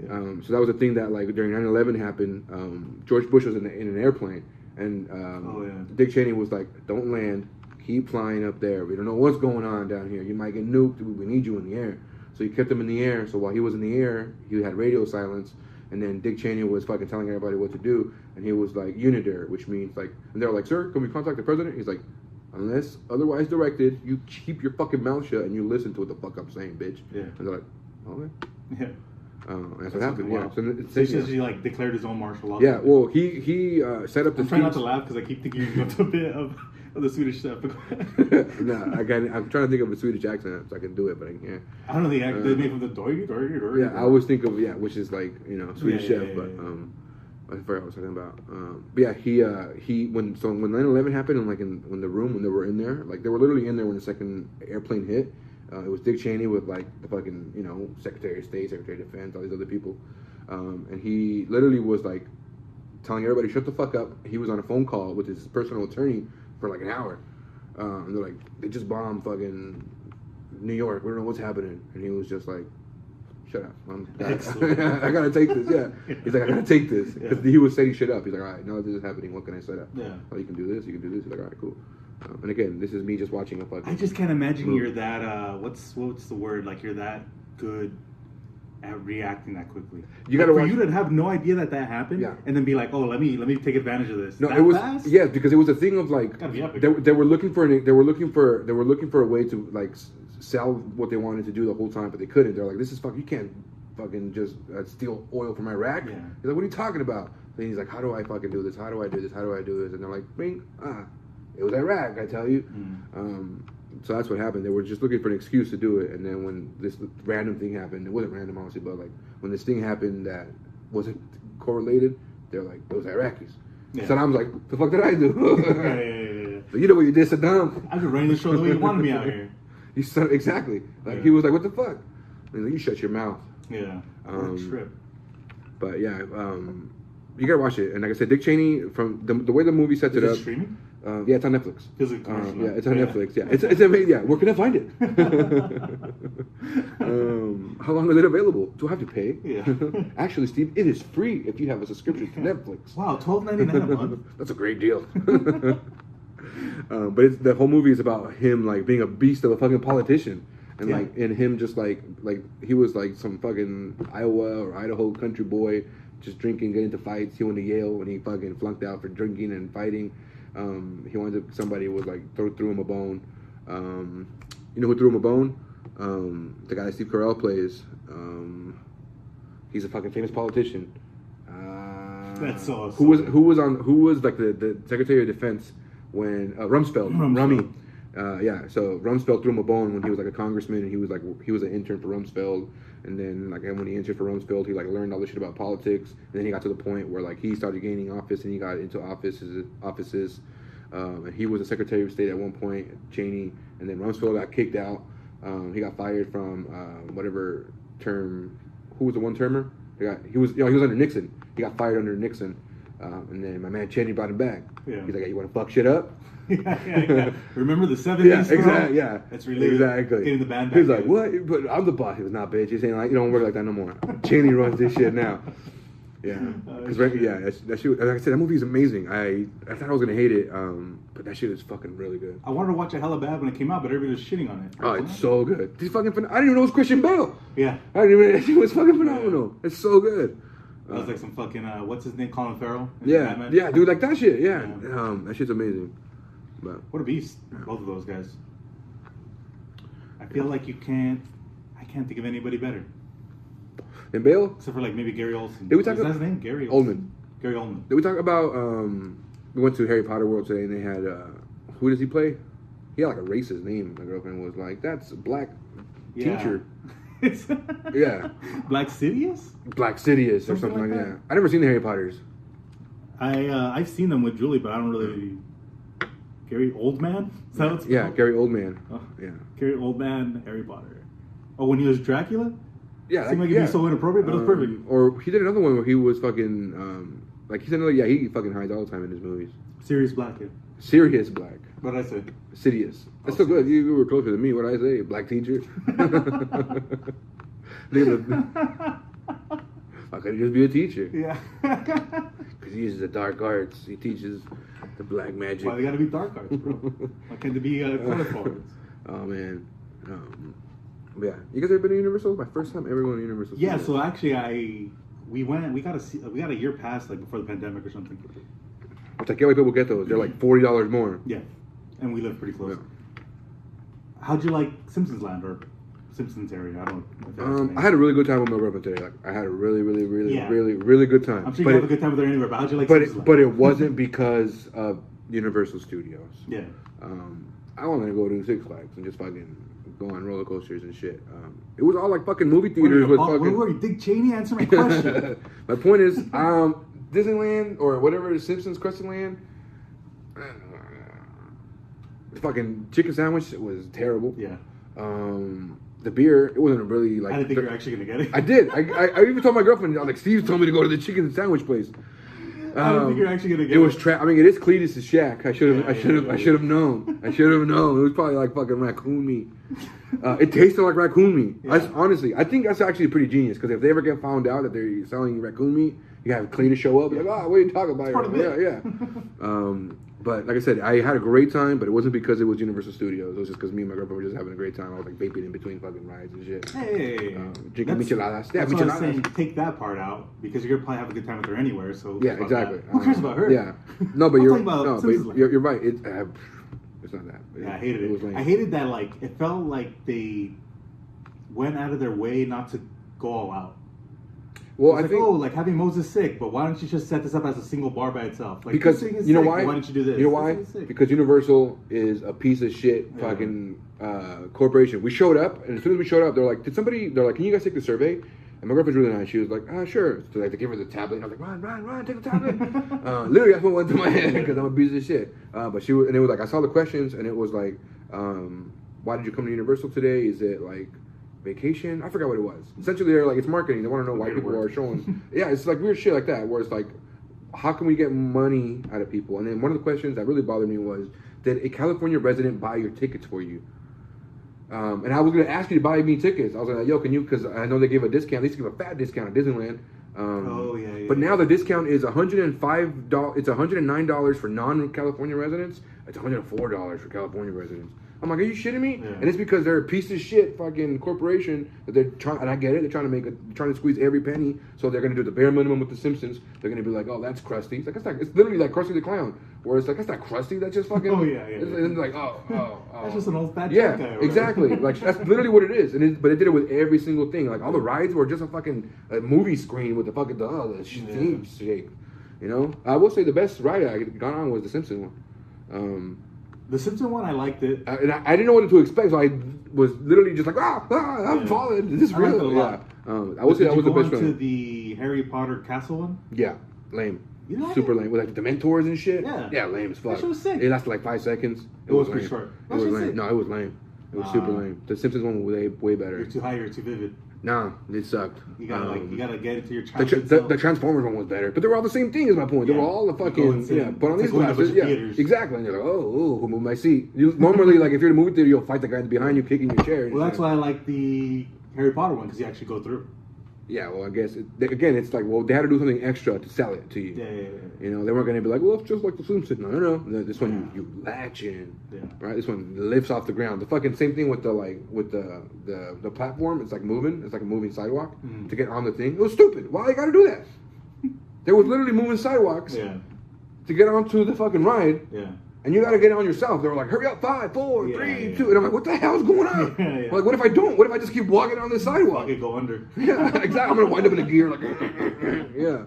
Yeah. Um, so that was a thing that like during 9/11 happened. Um, George Bush was in, in an airplane, and um, Oh, yeah. Dick Cheney was like, "Don't land. Keep flying up there. We don't know what's going on down here. You might get nuked. We need you in the air." So he kept him in the air. So while he was in the air, he had radio silence. And then Dick Cheney was fucking telling everybody what to do, and he was like Unidir, which means like, and they're like, "Sir, can we contact the president?" He's like, "Unless otherwise directed, you keep your fucking mouth shut and you listen to what the fuck I'm saying, bitch." Yeah. And they're like, "Okay." yeah. Uh, that's, That's what happened. Yeah. So it's, yeah. he like declared his own martial law. Yeah, well, he he uh, set up the I'm trying not to laugh because I keep thinking you're going to a bit of the Swedish chef. no, I got. I'm trying to think of a Swedish accent so I can do it, but I can't. I don't know the act. They Uh, make from the dory, dory. Yeah, I always think of yeah, which is like you know Swedish Yeah, yeah, chef, yeah, but um, I forgot what I was talking about. Um, but yeah, he uh he when so when 9/11 happened and like in when the room when they were in there, like they were literally in there when the second airplane hit. Uh, it was Dick Cheney with like the fucking you know Secretary of State, Secretary of Defense, all these other people, um, and he literally was like telling everybody shut the fuck up. He was on a phone call with his personal attorney for like an hour. Um, and they're like, they just bombed fucking New York. We don't know what's happening. And he was just like, shut up. I'm, I, gotta take this. Yeah. He's like, I gotta take this because Yeah. he was setting shit up. He's like, all right, now this is happening, what can I set up? Yeah. Oh, you can do this. You can do this. He's like, all right, cool. Um, and again, this is me just watching a fucking. I just can't imagine Move. you're that. Uh, what's what's the word? Like you're that good at reacting that quickly. You gotta for watch- you to have no idea that that happened, Yeah. and then be like, oh, let me let me take advantage of this. No, that it was fast? yeah because it was a thing of like Gotta be epic. they, they were looking for an, they were looking for they were looking for a way to like s- sell what they wanted to do the whole time, but they couldn't. They're like, this is fuck. You can't fucking just uh, steal oil from Iraq. Yeah. He's like, what are you talking about? Then he's like, how do I fucking do this? How do I do this? How do I do this? And they're like, bing, ah, it was Iraq. I tell you. Mm. Um, so that's what happened. They were just looking for an excuse to do it, and then when this random thing happened, it wasn't random, honestly, but like when this thing happened that wasn't correlated, they're like, those Iraqis. Yeah. Saddam's like, the fuck did I do? yeah, yeah, yeah, yeah. So you know what you did, Saddam? I've been running the show the way you wanted me out here. You said exactly. Like he was like, what the fuck? And like, you shut your mouth. Yeah. Um, trip. But yeah, um, you gotta watch it. And like I said, Dick Cheney from the, the way the movie sets Is it it up. streaming? Uh, yeah, it's on Netflix. Uh, yeah, it's on Yeah. Netflix. Yeah, it's it's amazing. Yeah, where can I find it? Um, how long is it available? Do I have to pay? Yeah. Actually, Steve, it is free if you have a subscription to Netflix. Wow, twelve ninety nine a month. That's a great deal. um, but it's, the whole movie is about him like being a beast of a fucking politician, and Yeah. like and him just like like he was like some fucking Iowa or Idaho country boy, just drinking, getting into fights. He went to Yale and he fucking flunked out for drinking and fighting. Um, he wanted to, somebody was like throw threw him a bone. Um, you know who threw him a bone? Um, the guy Steve Carell plays. Um, he's a fucking famous politician. Uh, That's so- Who was who was on who was like the, the Secretary of Defense when uh, Rumsfeld, Rumsfeld. Rummy. Uh, yeah, so Rumsfeld threw him a bone when he was like a congressman, and he was like he was an intern for Rumsfeld, and then like when he interned for Rumsfeld, he like learned all this shit about politics, and then he got to the point where like he started gaining office, and he got into offices offices, um, and he was a Secretary of State at one point, Cheney, and then Rumsfeld got kicked out. Um, he got fired from uh, whatever term. Who was the one termer? He got he was you know he was under Nixon. He got fired under Nixon, um, and then my man Cheney brought him back. Yeah. He's like, hey, you want to fuck shit up? yeah, yeah, yeah. Remember the seventies? Yeah, exactly. Yeah, That's really Exactly. Getting the band back. He's like, in. what? But I'm the boss. He was not, bitch. He's saying like, you don't work like that no more. Cheney runs this shit now. Yeah, Oh, because shit. yeah, that, that shit. Like I said, that movie is amazing. I I thought I was gonna hate it, um, but that shit is fucking really good. I wanted to watch it hella bad when it came out, but everybody was shitting on it. Oh, it's so good. He's fucking. I didn't even know it was Christian Bale. Yeah. I didn't even. Shit was fucking phenomenal. It's so good. That was like some fucking uh, what's his name, Colin Farrell. Yeah, Batman. yeah, dude, like that shit. Yeah, Yeah. um, that shit's amazing. But What a beast, both of those guys. I feel like you can't. I can't think of anybody better and Bale, except for like maybe Gary Olson. Did we talk about- his name? Gary Oldman. Gary Oldman. Did we talk about? Um, we went to Harry Potter World today, and they had uh, who does he play? He had like a racist name. My girlfriend was like, "That's a black teacher, Yeah. Black Sidious. Black Sidious, or Something something like like that." that. I never seen the Harry Potters. I uh, I've seen them with Julie, but I don't really. Gary Oldman. Is that what it's Yeah, called? Gary Oldman. Oh. Yeah, Gary Oldman, Harry Potter. Oh, when he was Dracula. yeah. Seemed like yeah. it'd be so inappropriate, but it was Um, perfect. Or he did another one where he was fucking um, like he's another. Yeah, he fucking hides all the time in his movies. Sirius Black. Yeah. Serious black. What I say? Sidious. That's so good. You, were closer than me. What I say? Black teacher. How could just be a teacher? yeah. Because he uses the dark arts. He teaches the black magic. Why they gotta be dark arts, bro? Why can't they be uh, forwards? oh man. Um, yeah. You guys ever been to Universal? My first time ever going to Universal. Yeah. Studios. So actually, I we went. We got a we got a year pass like before the pandemic or something. Which I can't wait people get those. They're like forty dollars more. Yeah, and we live pretty close. Yeah. How'd you like Simpsons Land or Simpsons area? I don't. know if that's the Um. I had a really good time with my girlfriend today. Like, I had a really, really, really, Yeah. really, really good time. I'm sure but you have it, a good time with her anywhere. But how'd you like but Simpsons it, Land? but it wasn't because of Universal Studios. yeah. Um, I wanted to go to Six Flags and just fucking go on roller coasters and shit. Um, it was all like fucking movie theaters with fucking. Where were you? Dick Cheney? Answer my question. my point is, um, Disneyland or whatever it is, Simpsons Crescent Land. The fucking chicken sandwich was terrible. yeah. Um, the beer, it wasn't really like. I didn't think you were actually gonna get it. I did. I, I, I even told my girlfriend. I was like, Steve told me to go to the chicken sandwich place. I Um, think you were actually gonna get It was it. tra- I mean, it is Cletus's shack. I should have. Yeah, I should have. yeah, I yeah. should have known. I should have known. It was probably like fucking raccoon meat. Uh, it tasted like raccoon meat. I, honestly, I think that's actually pretty genius because if they ever get found out that they're selling raccoon meat, you have Cletus show up. Like, oh, what are you talking about? Of yeah, it. yeah. um, but like I said, I had a great time, but it wasn't because it was Universal Studios. It was just because me and my girlfriend were just having a great time. I was like vaping in between fucking rides and shit. Hey, Um, drinking micheladas. Yeah, that's what I was saying. Take that part out because you're gonna probably have a good time with her anywhere. So Yeah, exactly. Who cares Um, about her? Yeah. No, but you're about no, but you're, you're right. It, uh, it's not that. Yeah, I hated it. lame. I hated that. Like, it felt like they went out of their way not to go all out. Well, It's I like, think oh, like having Moses sick, but why don't you just set this up as a single bar by itself? Like, because thing is you know sick, why? Why don't you do this? You know why? thing is sick. Because Universal is a piece of shit Yeah. fucking uh, corporation. We showed up, and as soon as we showed up, they're like, "Did somebody?" They're like, "Can you guys take the survey?" And my girlfriend's really nice. She was like, "Ah, sure." So like, they gave her the tablet. And I was like, "Run, run, run! Take the tablet!" uh, literally, that's what went through my head because I'm a piece of shit. Uh, but she was, and it was like, I saw the questions, and it was like, um, "Why did you come to Universal today? Is it like?" Vacation, I forgot what it was. Essentially, they're like it's marketing. They want to know why people are showing. yeah, it's like weird shit like that. Where it's like, how can we get money out of people? And then one of the questions that really bothered me was, did a California resident buy your tickets for you? Um, and I was gonna ask you to buy me tickets. I was like, yo, can you? Because I know they give a discount. They used to give a fat discount at Disneyland. Um, Oh, yeah, yeah, But now yeah. the discount is 105 dollars. It's 109 dollars for non-California residents. It's 104 dollars for California residents. I'm like, are you shitting me? Yeah. And it's because they're a piece of shit fucking corporation that they're trying. And I get it. They're trying to make a, trying to squeeze every penny. So they're gonna do the bare minimum with the Simpsons. They're gonna be like, oh, that's Krusty. It's like it's like it's literally like Krusty the Clown. Where it's like that's not Krusty. That's just fucking. Oh, yeah, yeah, It's, yeah. it's like oh oh oh. That's just an old fat Yeah, guy. or exactly. Like that's literally what it is. And it, but they did it with every single thing. Like all the rides were just a fucking a movie screen with the fucking the, oh, the sh- Yeah. shape. You know, I will say the best ride I got on was the Simpson one. Um, the Simpson one, I liked it. I, and I, I didn't know what to expect, so I was literally just like, ah, ah I'm Yeah. falling. Is this I real? Yeah. Um, I would say that was the best one. the Harry Potter castle one? Yeah, lame. You like Super lame. With like the Dementors and shit. Yeah. Yeah, lame as fuck. That shit was sick. It lasted like five seconds. It was lame. pretty short. It That was was lame. sick. No, it was lame. It was super Ah. lame. The Simpsons one was way way better. You're too high. You're too vivid. Nah, it sucked. You gotta like Um, you gotta get into your the, tra- the, the Transformers one was better, but they were all the same thing. Is my point. They were all the fucking yeah. Put on It's these like glasses, yeah, theaters. exactly. And you're like, oh, ooh, who moved my seat? You normally like if you're in a movie theater, you'll fight the guy behind you, kicking your chair. well, that's why I like the Harry Potter one because you actually go through. Yeah, well, I guess it, again, it's like well, they had to do something extra to sell it to you. Yeah, yeah, yeah. You know, they weren't gonna be like, well, it's just like the Simpsons. No, no, no. This one you, you latch in, Yeah. right? This one lifts off the ground. The fucking same thing with the like with the the, the platform. It's like moving. It's like a moving sidewalk Mhm. to get on the thing. It was stupid. Why you gotta do that? There was literally moving sidewalks Yeah, to get onto the fucking ride, yeah. And you gotta get on yourself. They were like, hurry up, five, four, Yeah, three, yeah. two, and I'm like, what the hell's going on? Yeah. Like, what if I don't? What if I just keep walking on this sidewalk? Fucking go under. Yeah, exactly. I'm gonna wind up in a gear like, yeah.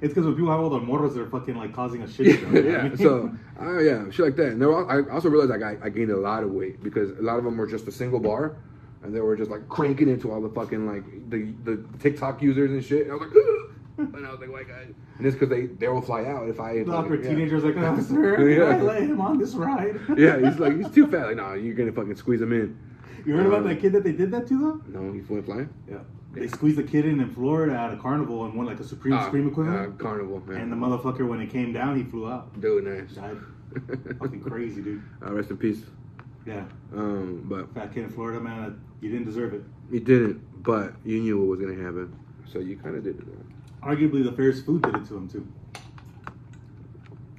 It's because when people have all the mortals, they're fucking like causing a shit show. yeah, you know what I yeah. mean? So, uh, yeah, shit like that. And were, I also realized like I, I gained a lot of weight because a lot of them were just a single bar, and they were just like cranking into all the fucking like the the TikTok users and shit. And I was like, "Ugh." and I was like, white guys, and it's because they they will fly out if I. If the I awkward yeah. teenager's like, oh, sir, Yeah. I let him on this ride. Yeah, he's like he's too fat. Like, no, you're gonna fucking squeeze him in. You heard about Um, that kid that they did that to though? No, he went flying. Yeah. They squeezed a kid in in Florida at a carnival and won like a Supreme Ah, Scream uh, carnival. Yeah. and the motherfucker, when it came down, he flew out. dude, nice. Died. Fucking crazy, dude. Uh, rest in peace. Yeah. Um, but Fat kid in Florida, man, you didn't deserve it. you didn't. But you knew what was gonna happen, so you kind of did it. Arguably, the Ferris food did it to him too.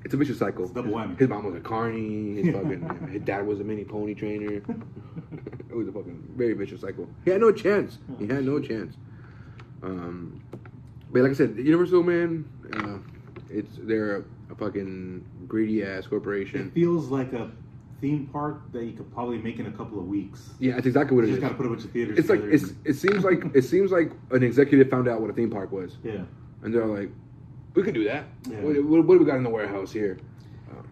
It's a vicious cycle. It's double whammy. His mom was a carny. His fucking his dad was a mini pony trainer. it was a fucking very vicious cycle. He had no chance. He had no chance. Um, but like I said, Universal man, uh, it's they're a, a fucking greedy ass corporation. It feels like a theme park that you could probably make in a couple of weeks. Yeah, that's exactly what You it just is. gotta put a bunch of theaters. It's like it's. It seems like it seems like an executive found out what a theme park was, yeah. and they're like, "We could do that. Yeah. What, what, what do we got in the warehouse here?" Um,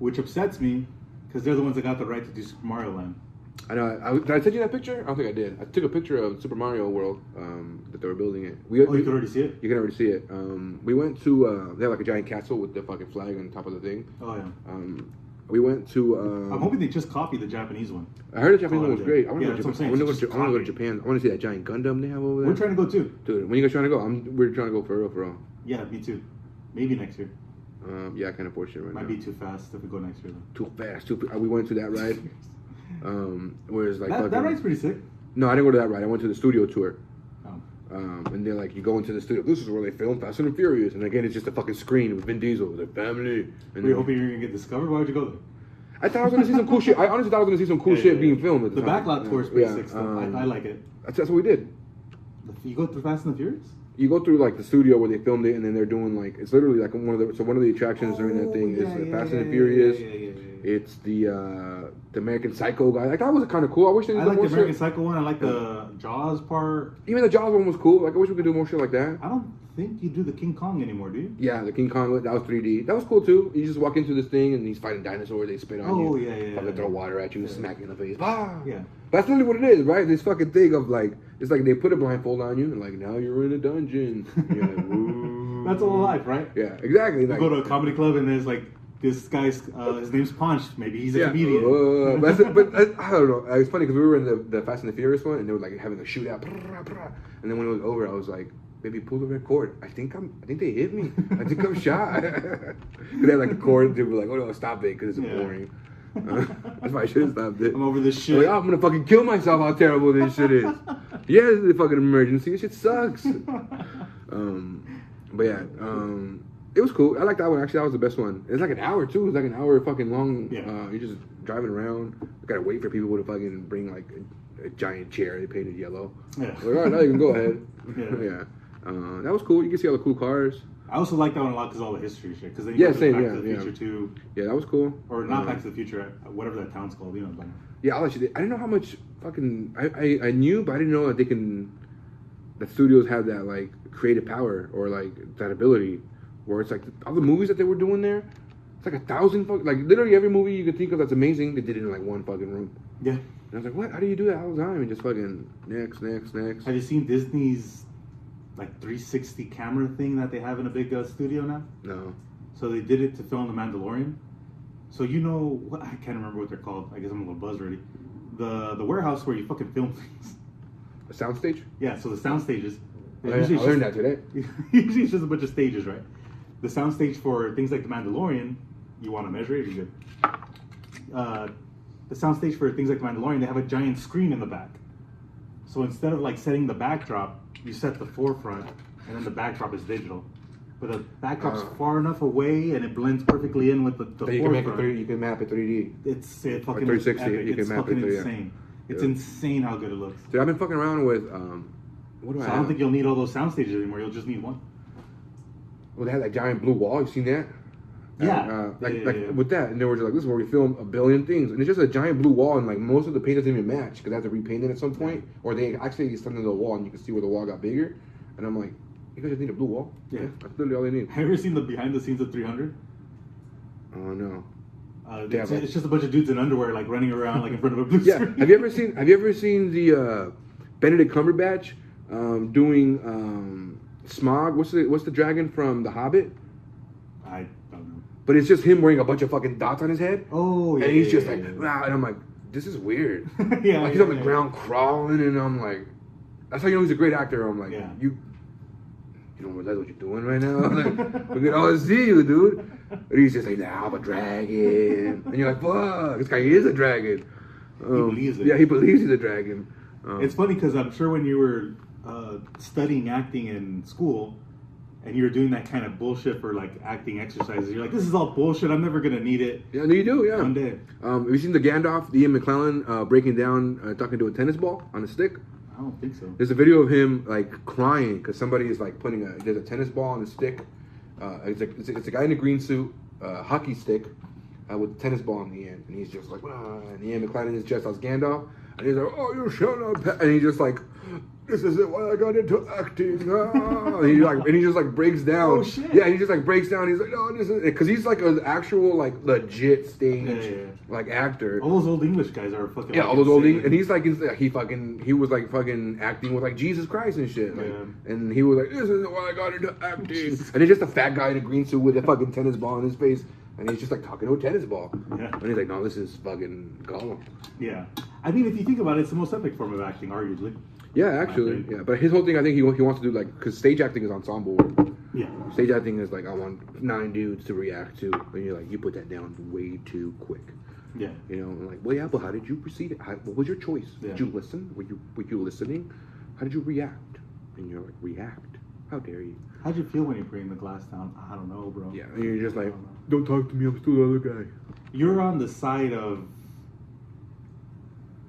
Which upsets me because they're the ones that got the right to do Super Mario Land. I know. I, did I send you that picture? I don't think I did. I took a picture of Super Mario World um, that they were building it. We, Oh, you could already see it. you can already see it. Um, we went to. Uh, they have like a giant castle with the fucking flag on top of the thing. Oh yeah. Um, we went to. Um, I'm hoping they just copied the Japanese one. I heard the Japanese one was yeah. great. I want to go, to Japan. I want to go saying. to. I want to go to Japan. I want to see that giant Gundam they have over there. We're trying to go too. Dude, when you guys trying to go? I'm. We're trying to go for real, for real. Yeah, me too. Maybe next year. Um, yeah, I can't afford shit right Might now. be too fast if we go next year though. too fast. Too. We went to that ride. Um, where it's like that, that ride's pretty sick. No, I didn't go to that ride. I went to the studio tour. Um, and they're like, you go into the studio. This is where they film Fast and Furious. And again, it's just a fucking screen with Vin Diesel, with their family. And Were you hoping you were gonna get discovered? Why would you go there? I thought I was gonna see some cool shit. I honestly thought I was gonna see some cool Yeah, shit yeah, being filmed. At the, The time. backlot tour is pretty sick stuff. um, I, I like it. That's, that's what we did. You go through Fast and the Furious? You go through like the studio where they filmed it, and then they're doing like it's literally like one of the so one of the attractions during that thing Oh, is yeah, the yeah, Fast yeah, and the Furious. yeah, yeah, yeah, yeah. It's the uh the American Psycho guy. Like that was kind of cool. I wish they did I more like the American shit. Psycho one. I like the Jaws part. Even the Jaws one was cool. Like I wish we could do more shit like that. I don't think you do the King Kong anymore, do you? Yeah, the King Kong that was 3D. That was cool too. You just walk into this thing and he's fighting dinosaurs. They spit on Oh, you. Oh yeah, yeah, Fucking yeah. throw water at you, Yeah. smack you in the face. Ah. Yeah. That's literally what it is, right? This fucking thing of like, it's like they put a blindfold on you and like now you're in a dungeon. Like. That's all life, right? Yeah, exactly. You Like, go to a comedy club and there's like this guy's uh, his name's Ponch. Maybe he's a yeah, comedian. uh, but, but uh, I don't know. It's funny because we were in the, the Fast and the Furious one and they were like having a shootout, and then when it was over, I was like, "Baby, pull the red cord. I think I'm. I think they hit me. I think I'm shot." they had like a cord. They were like, "Oh no, stop it," because it's Yeah. boring. That's why I should have stopped it. I'm over this shit. like, oh, I'm gonna fucking kill myself. How terrible this shit is. yeah, this is a fucking emergency. This shit sucks. Um, but yeah, um, it was cool. I like that one. Actually, that was the best one. It's like an hour too. It's like an hour fucking long. Yeah. Uh, you're just driving around. You gotta wait for people to fucking bring like a, a giant chair they painted yellow. Yeah. Like, all right, now you can go ahead. Yeah. yeah. Uh, that was cool. You can see all the cool cars. I also like that one a lot because all the history shit. Because then Yeah, you go to same, Back yeah, to the yeah. Future too, Yeah, that was cool. or not Uh, Back to the Future, uh, whatever that town's called. You know, like, Yeah, I'll you. I didn't know how much fucking. I, I, I knew, but I didn't know that they can. That studios have that like creative power or like that ability, where it's like all the movies that they were doing there. It's like a thousand fuck. Like literally every movie you could think of that's amazing, they did it in like one fucking room. yeah. And I was like, what? How do you do that all the time? And just fucking next, next, next. Have you seen Disney's like 360 camera thing that they have in a big uh, studio now? No. So they did it to film The Mandalorian. So you know what? I can't remember what they're called. I guess I'm a little buzzed already. The the warehouse where you fucking film things. A soundstage? Yeah. So the sound stages. I, I usually it's learned that today. usually it's just a bunch of stages, right? The soundstage for things like The Mandalorian, you want to measure it, you're good. Uh, the soundstage for things like The Mandalorian, they have a giant screen in the back. So instead of like setting the backdrop, you set the forefront, and then the backdrop is digital. But the backdrop's Uh. far enough away, and it blends perfectly in with the, the But you can make it three. You can map it 3D. It's it fucking 360, epic. you can it's map it fucking to- yeah. insane. It's Yeah. insane how good it looks. Dude, I've been fucking around with um. What do So I? I don't have? think you'll need all those sound stages anymore. You'll just need one. Well, they had that giant blue wall. You seen that? Yeah. And, uh, like, Yeah, yeah, like yeah. with that, and they were just like, "This is where we film a billion things," and it's just a giant blue wall, and like most of the paint doesn't even match because they have to repaint it at some point, or they actually extended the wall, and you can see where the wall got bigger. And I'm like, "You guys just need a blue wall? Yeah. that's literally all they need." Have you ever seen the behind the scenes of 300? Oh no. Uh, Yeah, it's, it's just a bunch of dudes in underwear like running around like in front of a blue Yeah. screen. have you ever seen? Have you ever seen the uh, Benedict Cumberbatch um, doing um, Smaug? What's the What's the dragon from The Hobbit? I don't know. But it's just him wearing a bunch of fucking dots on his head, Oh yeah. and he's yeah, just yeah, like, "Wow," and I'm like, "This is weird." yeah, like he's on the ground crawling, and I'm like, that's how you know he's a great actor. I'm like, Yeah. you, you don't realize what you're doing right now. I'm like, we can all see you, dude. And he's just like, nah, I'm a dragon, and you're like, fuck, this guy is a dragon. Um, believes it. Yeah, he believes he's a dragon. Um, It's funny because I'm sure when you were uh, studying acting in school and you're doing that kind of bullshit for like acting exercises, you're like, this is all bullshit. I'm never gonna need it yeah, no, you do, yeah. one day. Um, have you seen the Gandalf, the Ian McKellen uh, breaking down, uh, talking to a tennis ball on a stick? I don't think so. There's a video of him like crying because somebody is like putting a there's a tennis ball on a stick. Uh, it's, a, it's, a, it's a guy in a green suit, uh, hockey stick, uh, with a tennis ball in the end, and he's just like, ah, and Ian McKellen is dressed as Gandalf, and he's like, oh, you shut up, and he just like, this isn't why I got into acting, ah. and he like, and he just like breaks down. Oh, shit. Yeah, he just like breaks down. He's like, no, this is because he's like an actual like legit stage Yeah, yeah, yeah. like actor. All those old English guys are fucking. Yeah, like, all those old insane. Eng- and he's like, he's- he fucking, he was like fucking acting with like Jesus Christ and shit, like, and he was like, this is why I got into acting, and he's just a fat guy in a green suit with a fucking tennis ball in his face, and he's just like talking to a tennis ball, Yeah. and he's like, no, this is fucking Gollum. Yeah, I mean, if you think about it, it's the most epic form of acting, arguably. Yeah, actually, yeah, but his whole thing, I think he he wants to do like, because stage acting is ensemble work. Yeah. Stage acting is like I want nine dudes to react to, and you're like, you put that down way too quick. Yeah. You know, and like, well, yeah, but how did you proceed? How, what was your choice? Yeah. Did you listen? Were you were you listening? How did you react? And you're like, react? How dare you? How'd you feel when you're putting the glass down? I don't know, bro. Yeah, and you're just like, don't don't talk to me. I'm still the other guy. You're on the side of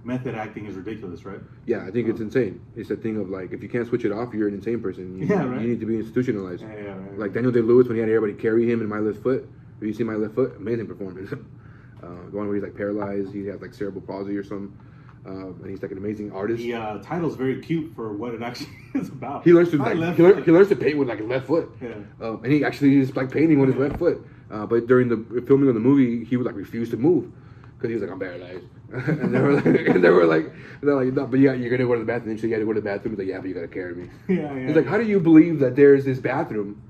method acting is ridiculous, right? Yeah, I think it's insane. It's a thing of like, if you can't switch it off, you're an insane person. You, Yeah, right. You need to be institutionalized. Yeah, yeah, right. Like Daniel Day Lewis when he had everybody carry him in My Left Foot. Have you seen My Left Foot? Amazing performance. uh, the one where he's like paralyzed. He has like cerebral palsy or something. Um, and he's like an amazing artist. The uh, title's very cute for what it actually is about. He learns to My like, he, lear- he learns to paint with like his left foot. Yeah. Um, and he actually is like painting with his left foot. Uh, but during the filming of the movie, he would like refuse to move because he was like, "I'm paralyzed." and they were like, and they were like, they're like, no, but yeah, you're gonna go to the bathroom. And so you got to go to the bathroom. He's like, yeah, but you gotta carry me. Yeah, yeah. He's like, how do you believe that there's this bathroom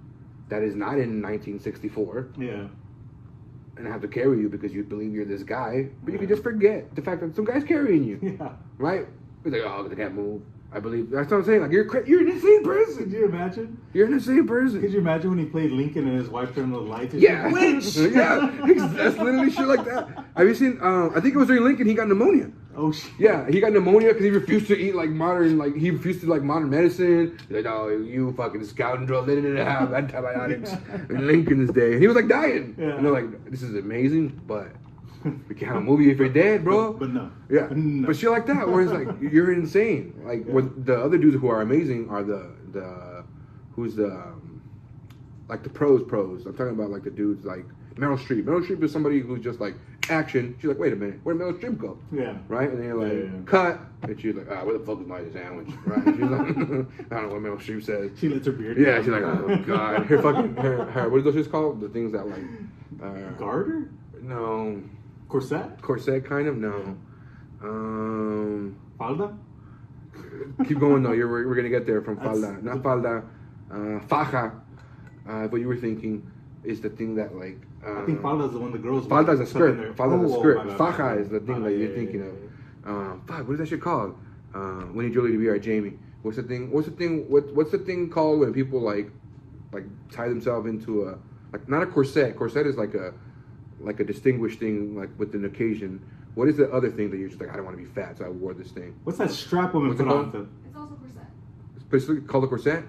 that is not in 1964 Yeah. and I have to carry you because you believe you're this guy, but you can just forget the fact that some guy's carrying you, Yeah. right? He's like, oh, they can't move. I believe that's what I'm saying. Like you're you're an insane Could person. you imagine? You're an insane person. Could you imagine when he played Lincoln and his wife turned on the lights? Yeah, Witch! yeah. That's literally shit like that. Have you seen? Um, I think it was during Lincoln. He got pneumonia. Oh shit. Yeah, he got pneumonia because he refused to eat like modern, like he refused to like modern medicine. He's like, oh, you fucking scoundrel, they didn't have antibiotics in Lincoln's day. And he was like dying. Yeah. And they're like, this is amazing, but we can't have a movie if you're dead, bro. But, but no. Yeah, No. but shit like that, where it's like you're insane. Like Yeah. what the other dudes who are amazing are the the who's the um, like the pros pros. I'm talking about like the dudes like Meryl Streep. Meryl Streep is somebody who's just like action. She's like, wait a minute, where did Meryl Streep go? Yeah. Right, and then you're like, Yeah, yeah, yeah. cut, and she's like, ah, where the fuck is my sandwich? Right? And she's like, I don't know what Meryl Streep says. She lets her beard. Yeah, down. she's like, oh god, her fucking her, her what are those shits called? The things that like, uh, Garter? no, Corset? corset kind of no. Um, Falda? keep going though. You're we're, gonna get there from That's- falda, not falda, uh, faja. Uh, what you were thinking is the thing that like. Uh, I think falda is the one the girls Falda is a skirt. Falda is a Oh, skirt. my bad. Faja is the thing that you're yeah, thinking yeah, of. yeah. Uh, fuck, what is that shit called? Uh, Winnie Jolie to be our Jamie. What's the thing? What's the thing? What What's the thing called when people like, like tie themselves into a like not a corset. Corset is like a like a distinguished thing like with an occasion. What is the other thing that you're just like I don't want to be fat, so I wore this thing. What's that strap woman What's it put on? called? To, It's also corset. It's basically called a corset.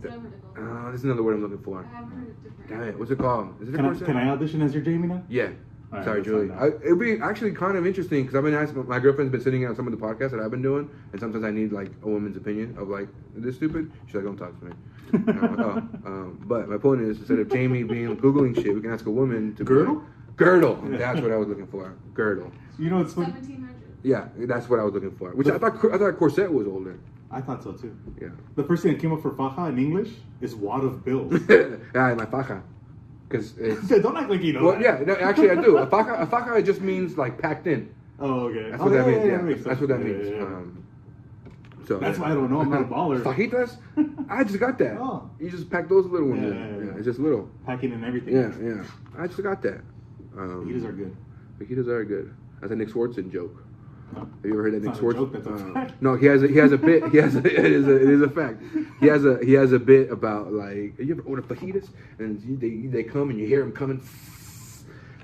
That's what I've heard it called. Uh, this is another word I'm looking I for. haven't heard it different. Damn it, what's it called? Is it a can, I, corset? can I audition as your Jamie now? Yeah. All right, Sorry, let's Julie. find I, out. it'd be actually kind of interesting because I've been asking. My girlfriend's been sitting in on some of the podcasts that I've been doing, and sometimes I need like a woman's opinion of like, is this stupid? She's like, don't talk to me. And I'm like, oh. Um, but my point is, instead of Jamie being googling shit, we can ask a woman to be Girdle? like, girdle. That's what I was looking for. Girdle. You know what's funny? 1700. Yeah, that's what I was looking for. Which I thought I thought corset was older. I thought so too. Yeah. The first thing that came up for faja in English is wad of bills. yeah, my faja. Because it's. Don't act like you know Well, that. yeah, no, actually I do. A faja, a faja just means like packed in. Oh, okay. That's oh, what that yeah, means. yeah, Yeah, that makes that's sense. what that Yeah, means. yeah, yeah. Um, so That's why I don't know. I'm not a baller. Fajitas? I just got that. Oh. You just pack those little ones Yeah, in. yeah, Yeah, yeah. it's just little. Packing and everything. Yeah, yeah. I just got that. Um, Fajitas are good. Fajitas are good. That's a Nick Swardson joke. No? Have you ever heard that Nick Swardson? joke, Uh, no, he has a he has a bit. He has a, it is a it is a fact. He has a he has a bit about like you ever order fajitas and you, they they come and you hear them coming.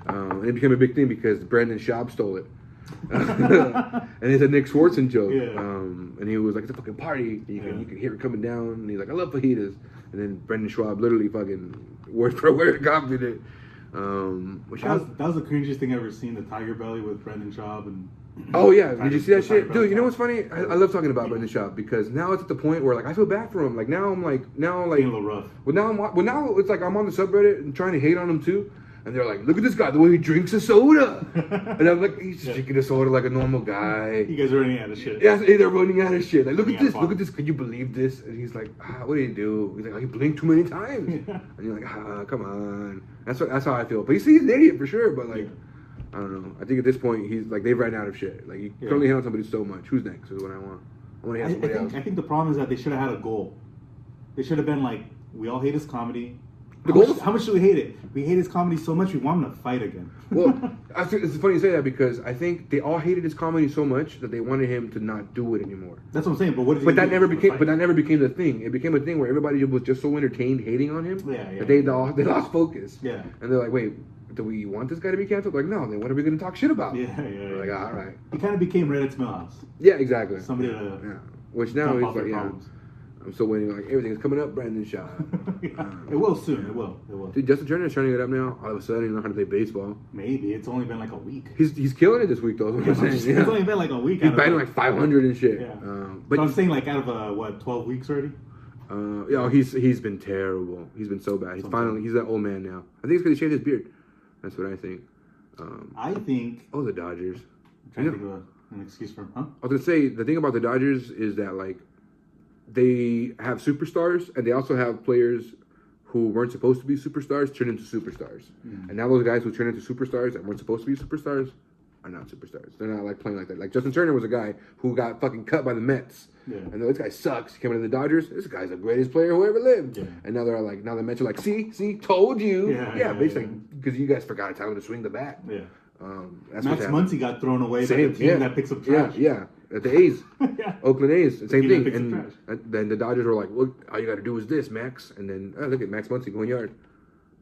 Um, and it became a big thing because Brendan Schaub stole it. and it's a Nick Swardson joke. Yeah. Um, and he was like, "It's a fucking party." You can Yeah. you can hear it coming down. And he's like, "I love fajitas." And then Brendan Schaub literally fucking word for word copied it. Um, which That was, that was the cringiest thing I've ever seen. The Tiger Belly with Brendan Schaub and. Oh yeah, did you see that shit, dude? You know what's funny? I, I love talking about Brendan Schaub because now it's at the point where like I feel bad for him. Like now I'm like now like Being a little rough. well now I'm well now it's like I'm on the subreddit and trying to hate on him too. And they're like, look at this guy, the way he drinks a soda. and I'm like, he's Yeah. drinking a soda like a normal guy. You guys are running out of shit. Yeah, they're running out of shit. Like, look at this, look at this. Can you believe this? And he's like, ah, what did he do? He's like, oh, he blinked too many times. Yeah. And you're like, ah, come on. That's what. That's how I feel. But he's, he's an idiot for sure. But like, Yeah. I don't know. I think at this point he's like they've ran out of shit. Like you Yeah. only hate on somebody so much. Who's next? Is what I want. I want to I, I hate somebody think, else. I think the problem is that they should have had a goal. They should have been like, we all hate his comedy. The how, goal much, is- how much do we hate it? We hate his comedy so much we want him to fight again. well, it's funny you say that because I think they all hated his comedy so much that they wanted him to not do it anymore. that's what I'm saying. But what? Did But that never became. But that never became the thing. It became a thing where everybody was just so entertained hating on him Yeah, yeah. that they all they lost focus. Yeah. And they're like, wait, do we want this guy to be canceled? Like, no. Then what are we going to talk shit about? Yeah, yeah. Yeah. like, all right. He kind of became Reddit's Milhouse. Yeah, exactly. Somebody yeah. to yeah. Which now he's like, yeah. problems. I'm still waiting. Like everything's coming up. Brendan Schaub. it will soon. It will. It will. Dude, Justin Turner's turning it up now. All of a sudden, he knows how to play baseball. Maybe it's only been like a week. He's he's killing it this week though. is I'm it's. Yeah. only been like a week. He's batting like 500 and shit. Yeah. Um, But but I'm saying like out of uh, what 12 weeks already. uh, yeah, he's he's been terrible. He's been so bad. He's Sometimes. finally he's that old man now. I think it's because he shaved his beard. That's what I think. Um, I think. oh, the Dodgers. I'm trying You to think of an excuse for him. Huh? I was gonna say the thing about the Dodgers is that like they have superstars and they also have players who weren't supposed to be superstars turn into superstars. Mm. And now those guys who turn into superstars that weren't supposed to be superstars are not superstars. They're not like playing like that. Like Justin Turner was a guy who got fucking cut by the Mets. Yeah. And this guy sucks. He came into the Dodgers. This guy's the greatest player who ever lived. Yeah. And now they're like, now the Mets are like, see, see, told you. Yeah, Yeah, yeah, basically, yeah. because you guys forgot to tell him to swing the bat. Yeah. Um, that's Max. Muncy got thrown away by the team yeah, that picks up yeah, trash. yeah. At the A's, yeah. Oakland A's, same thing. And, and then the Dodgers were like, "Look, all you got to do is this, Max." And then oh, look at Max Muncy going yard.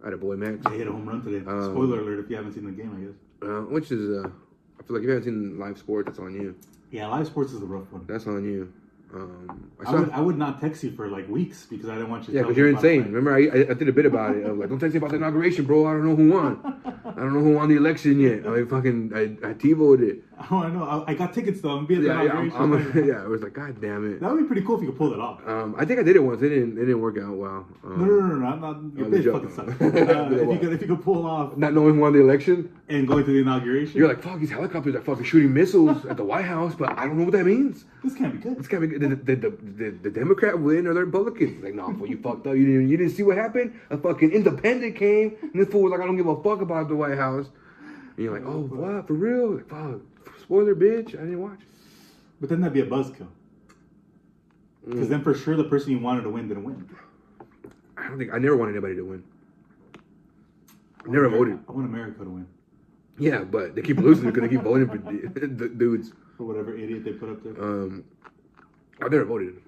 At a boy, Max. They hit a home run today. Um, Spoiler alert if you haven't seen the game, I guess. Uh, which is, uh, I feel like if you haven't seen live sports, that's on you. Yeah, live sports is a rough one. That's on you. Um, I I would, I would not text you for like weeks because I didn't want you. to yeah, because you're insane. Remember, I, I did a bit about it. I was like, don't text me about the inauguration, bro. I don't know who won. I don't know who won the election yet. I fucking I, I T-voted it. Oh, I know. I, I got tickets though. I'm being Yeah, yeah, I'm, inauguration. I'm, yeah. I was like, God damn it. That would be pretty cool if you could pull it off. Um, I think I did it once. It didn't. It didn't work out well. Um, No, no, no, no, not, not your bitch fucking sucks. Uh, if, you could, if you could pull off Not knowing who won the election, and going to the inauguration, you're like, fuck. These helicopters are fucking shooting missiles at the White House, but I don't know what that means. This can't be good. This can't be the the, the, the, the Democrat win or the Republican. Like, no, fool, you fucked up. You didn't you didn't see what happened. A fucking independent came, and this fool was like, I don't give a fuck about the White House. And you're like, oh, what for real? Like, fuck, spoiler, bitch. I didn't watch. But then that'd be a buzzkill. Because Mm. then for sure the person you wanted to win didn't win. I don't think I never want anybody to win. I never voted. I want America to win Yeah, but they keep losing because they keep voting for dudes. For whatever idiot they put up there. Um, I've never voted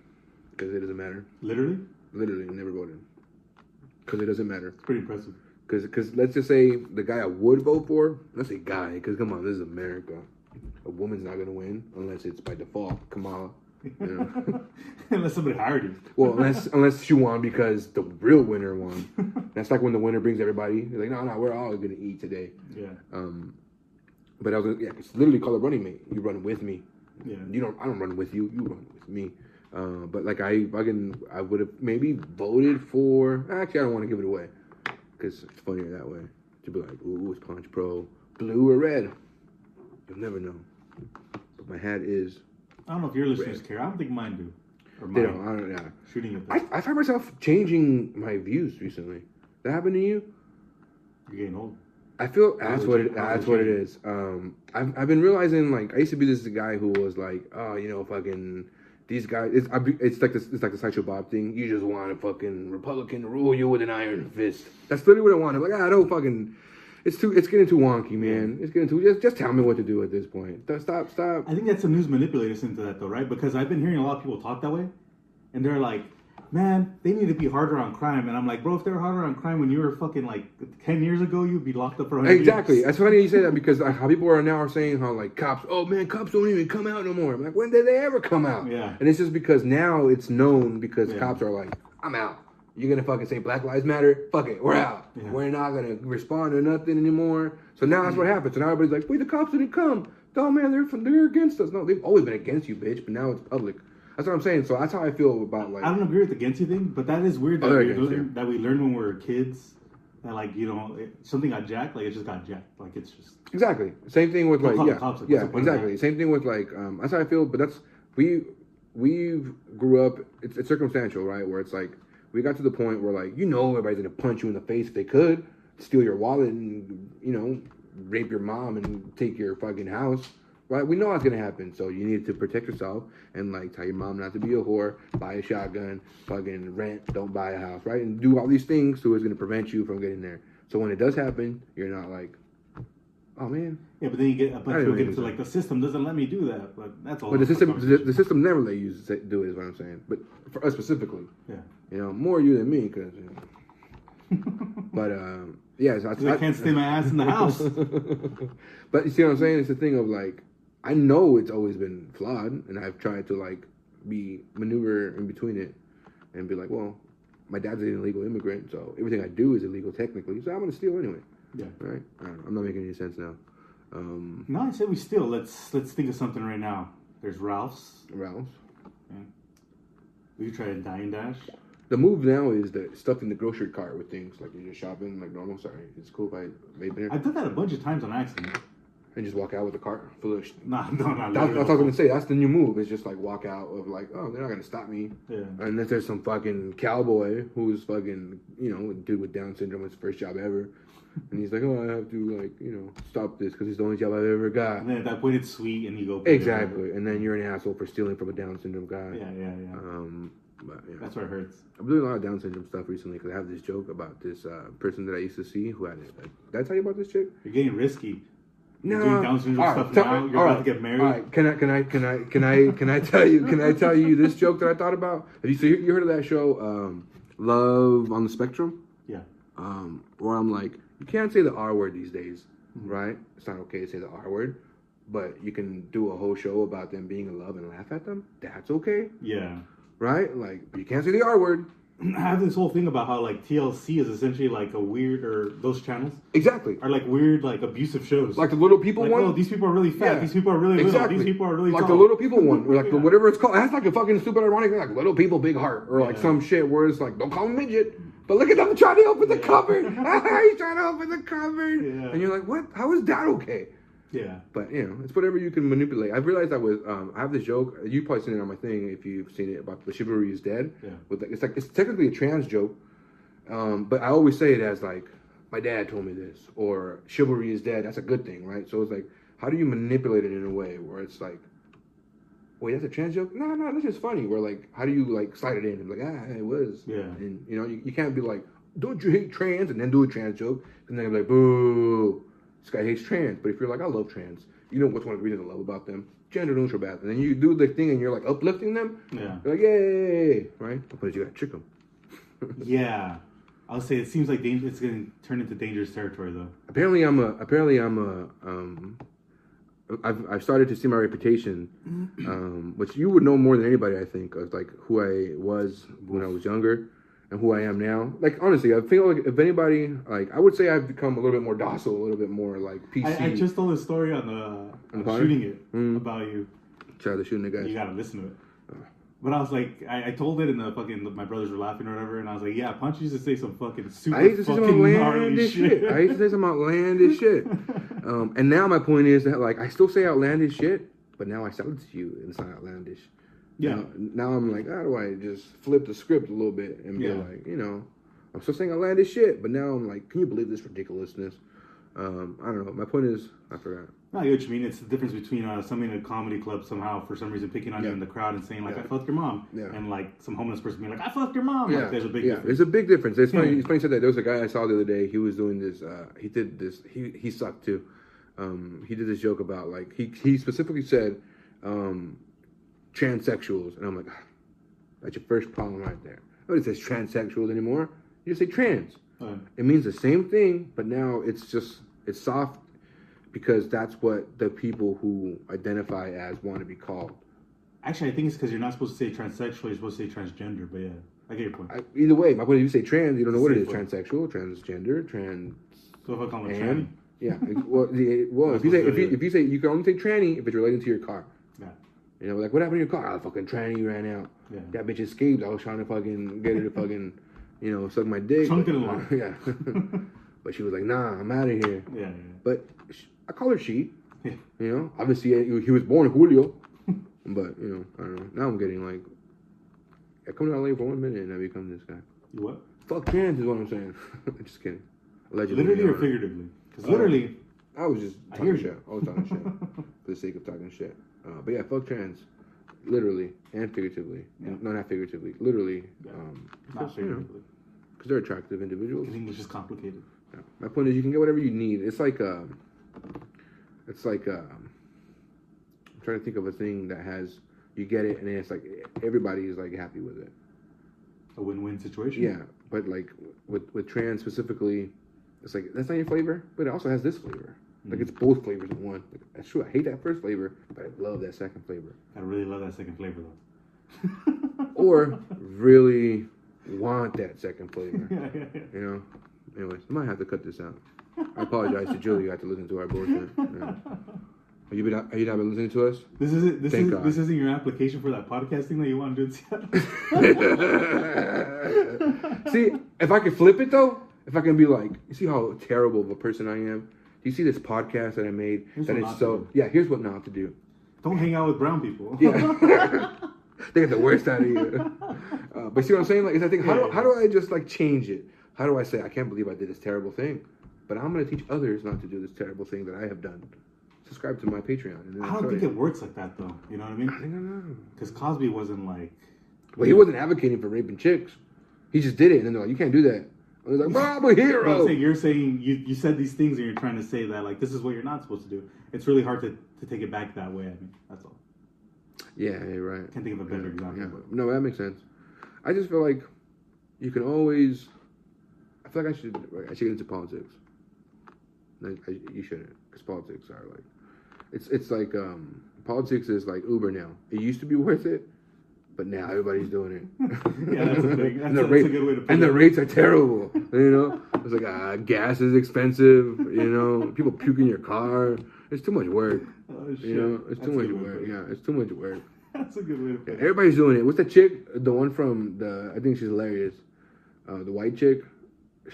because it doesn't matter. Literally, Literally, never voted because it doesn't matter. it's pretty impressive. Because because let's just say the guy I would vote for, let's say guy, because come on, this is America. A woman's not gonna win unless it's by default, Kamala. You know? Unless somebody hired him. well, unless unless she won because the real winner won. That's like when the winner brings everybody. They're like, no, no, we're all gonna eat today. Yeah, Um, but I was yeah, it's literally called a running mate. You run with me. yeah. You don't. I don't run with you. You run with me. Uh, but like I fucking I would have maybe voted for. Actually, I don't want to give it away because it's funnier that way. To be like, ooh, it's Ponch Pro, blue or red. You'll never know. But my hat is. I don't know if your listeners care. I don't think mine do. Or They don't. I don't. Yeah. Shooting at I. I find myself changing my views recently. That happened to you? You're getting old. I feel that's what it, that's what it is. Um, I've, I've been realizing like I used to be this guy who was like, oh, you know, fucking these guys. It's it's like this it's like the sideshow Bob thing. You just want a fucking Republican to rule you with an iron fist. That's literally what I want. I'm like, ah, I don't fucking. It's too. It's getting too wonky, man. It's getting too. Just just tell me what to do at this point. Stop stop. I think that's the news manipulators into that though, right? Because I've been hearing a lot of people talk that way, and they're like, "Man, they need to be harder on crime." And I'm like, "Bro, if they were harder on crime when you were fucking like ten years ago, you'd be locked up for 100 Exactly. years." That's funny you say that because how people are now are saying how like cops. Oh man, cops don't even come out no more. I'm like, when did they ever come out? Yeah. And it's just because now it's known because Yeah. cops are like, I'm out. You're gonna fucking say Black Lives Matter? Fuck it, we're out. Yeah. We're not gonna respond to nothing anymore. So now that's what mm-hmm. happens. So now everybody's like, wait, the cops didn't come. Oh man, they're from, they're against us. No, they've always been against you, bitch. But now it's public. That's what I'm saying. So that's how I feel about like. I don't agree with the Genty thing, but that is weird that, Oh, we learn, that we learned when we were kids. That like you know it, something got jacked, like it just got jacked, like it's just Exactly. Same thing with like yeah, cops, like, yeah, the point of exactly. Same thing with like um, that's how I feel. But that's we we grew up. It's, it's circumstantial, right? Where it's like we got to the point where like you know everybody's gonna punch you in the face if they could, steal your wallet and you know rape your mom and take your fucking house. Right? We know that's gonna happen. So you need to protect yourself and like tell your mom not to be a whore, buy a shotgun, fucking rent, don't buy a house, right? And do all these things so it's gonna prevent you from getting there. So when it does happen, you're not like, oh man, yeah. But then you get a bunch I of people get into like the system doesn't let me do that, but that's all. But the system, the, the system never let you do it. Is what I'm saying. But for us specifically, yeah. you know, more you than me, because. You know. But um, yeah, so I can't stay my ass in the house. but you see what I'm saying? It's the thing of like, I know it's always been flawed, and I've tried to like be maneuver in between it, and be like, well, my dad's an illegal immigrant, so everything I do is illegal technically, so I'm gonna steal anyway, yeah. right? I I'm not making any sense now. Um, No, I said we steal. Let's let's think of something right now. There's Ralph's. Ralph's. Ralph. We could try a dine dash. The move now is that stuffed in the grocery cart with things like you're just shopping like normal. Sorry, it's cool if I vape there I've done that a bunch of times on accident. And just walk out with the cart full of. Sh- Nah, no, not that's, that's what I was gonna say. That's the new move. It's just like walk out of like, oh, they're not gonna stop me Yeah. unless there's some fucking cowboy who's fucking you know a dude with Down syndrome, his first job ever, and he's like, oh, I have to like you know stop this because it's the only job I've ever got. And then at that point, it's sweet, and you go. it. Exactly, and then you're an asshole for stealing from a Down syndrome guy. Yeah, yeah, yeah. Um, but yeah. That's where it hurts. I'm doing a lot of Down syndrome stuff recently because I have this joke about this uh, person that I used to see who had it. Did I tell you about this chick? You're getting risky. No. You're doing Down syndrome All stuff now. You're about right, to get married. All right, can I can I can I can I can I tell you can I tell you this joke that I thought about? Have you so you you heard of that show, um, Love on the Spectrum? Yeah. Um, where I'm like, you can't say the R word these days. right? It's not okay to say the R word, but you can do a whole show about them being in love and laugh at them. That's okay, Yeah. right? Like you can't say the R word. I have this whole thing about how like TLC is essentially like a weird, or those channels Exactly. are like weird, like abusive shows. Like the little people Like, one. oh, these people are really fat. Yeah. These people are really exactly. little. These people are really like tall. the little people one, or like the whatever it's called. That's like a fucking stupid ironic thing, like little people, big heart, or like Yeah. some shit where it's like don't call them midget, but look at them trying to open the Yeah. cupboard. He's trying to open the cupboard, Yeah. and you're like, what? How is that okay? Yeah. But you know, it's whatever you can manipulate. I've realized that with um, I have this joke. You probably seen it on my thing if you've seen it about the chivalry is dead. Yeah. With like, it's like it's technically a trans joke, um, but I always say it as like my dad told me this or chivalry is dead. That's a good thing, right? So it's like how do you manipulate it in a way where it's like, wait, that's a trans joke? No, no, that's just funny. Where like how do you like slide it in and be like ah it was Yeah. and you know you, you can't be like don't you hate trans and then do a trans joke and then be like boo this guy hates trans. But if you're like, I love trans, you know what's one of the reasons I love about them? Gender neutral bath. And then you do the thing and you're like uplifting them. Yeah. You're like, yay, right? But you gotta trick them. Yeah. I'll say it seems like danger, it's going to turn into dangerous territory, though. Apparently, I'm a. Apparently, I'm a. Um, I've I've started to see my reputation, um, which you would know more than anybody, I think, of like who I was when I was younger, and who I am now. Like honestly, I feel like if anybody, like I would say, I've become a little bit more docile, a little bit more like PC. I, I just told a story on the On on the shooting it Mm. about you. Try to shooting the guy. You got to listen to it. But I was like, I, I told it, and the fucking my brothers were laughing or whatever, and I was like, yeah, Ponch used to say some fucking super I used to say some outlandish shit. shit. I used to say some outlandish shit. Um, and now my point is that like I still say outlandish shit, but now I sell it to you and it's not outlandish. Yeah. Now, now I'm like, how do I just flip the script a little bit and be Yeah. like, you know, I'm still saying outlandish shit, but now I'm like, can you believe this ridiculousness? Um, I don't know. My point is, I forgot. No, I get what you mean. It's the difference between uh, somebody in a comedy club somehow for some reason picking on Yeah. you in the crowd and saying like Yeah. "I fucked your mom," Yeah. and like some homeless person being like "I fucked your mom." Yeah, Like, there's a big yeah. difference. There's a big difference. It's funny. It's funny you said that. There was a guy I saw the other day. He was doing this. Uh, he did this. He he sucked too. Um, he did this joke about like he he specifically said um, transsexuals, and I'm like, "Ah, that's your first problem right there. Nobody says transsexuals anymore. You just say trans. It means the same thing, but now it's just it's soft because that's what the people who identify as want to be called. actually, I think it's because you're not supposed to say transsexual. You're supposed to say transgender. But yeah, I get your point. I, either way, my point is, you say trans, you don't know what it is. Way. Transsexual, transgender, trans. so if I call them tranny, yeah, it- well, the, well, if you say if you, if you say you can only say tranny if it's related to your car. You know, like what happened to your car? Oh, fucking tranny ran out. Yeah. That bitch escaped. I was trying to fucking get her to fucking, you know, suck my dick. It along. yeah. but she was like, Nah, I'm out of here. yeah, yeah, But sh I call her she. yeah. You know, obviously uh, he was born Julio. but you know, I don't know. Now I'm getting like, I come to LA for one minute and I become this guy. You what? Fuck trans is what I'm saying. Just kidding. Allegedly. Literally or figuratively? Because Uh, literally, I was just I talking hear shit. you. I was talking shit for the sake of talking shit. Uh, but yeah, fuck trans, literally and figuratively. Yeah. No, not figuratively. Literally, Yeah. um, because they're attractive individuals. English is complicated. Yeah. My point is, you can get whatever you need. It's like, um, it's like, um, I'm trying to think of a thing that has you get it, and then it's like everybody is like happy with it. A win-win situation. Yeah, but like with with trans specifically, it's like that's not your flavor, but it also has this flavor. Like it's both flavors in one. Like, that's true. I hate that first flavor, but I love that second flavor. I really love that second flavor though. Or really want that second flavor. yeah, yeah, yeah. You know. Anyways, I might have to cut this out. I apologize to Julie. You have to listen to our bullshit. Yeah. Are you been are you not been listening to us? This isn't this is this isn't your application for that podcasting that you want to do in Seattle. see, if I could flip it though, if I can be like, you see how terrible of a person I am. Do you see this podcast that I made? Here's that is to so yeah. Here's what not to do. Don't hang out with brown people. Yeah, they get the worst out of you. Uh, but see what I'm saying? Like, is I think how do how do I just like change it? How do I say I can't believe I did this terrible thing, but I'm gonna teach others not to do this terrible thing that I have done. Subscribe to my Patreon. I don't think it works like that though. You know what I mean? I think I know. Because Cosby wasn't like. Well, he wasn't advocating for raping chicks. He just did it, and then they're like, "You can't do that." I was like, "Bro, I'm a hero." saying you're saying you, you said these things and you're trying to say that like this is what you're not supposed to do. It's really hard to, to take it back that way. I mean, that's all. Yeah, you're right. Can't think of a better Yeah, example. yeah. No, that makes sense. I just feel like you can always. I feel like I should. I should get into politics. Like, I, you shouldn't, because politics are like, it's it's like um, politics is like Uber now. It used to be worth it, but now everybody's doing it. Yeah, that's a big- and the a- rate, that's a good way to put and the rates are terrible. You know, it's like uh, gas is expensive. You know, people puke in your car. It's too much work. Oh, shit. You know, it's That's too much work. Yeah, it's too much work. That's a good way to put Yeah, it. everybody's doing it. What's the chick? The one from the I think she's hilarious. Uh, the white chick.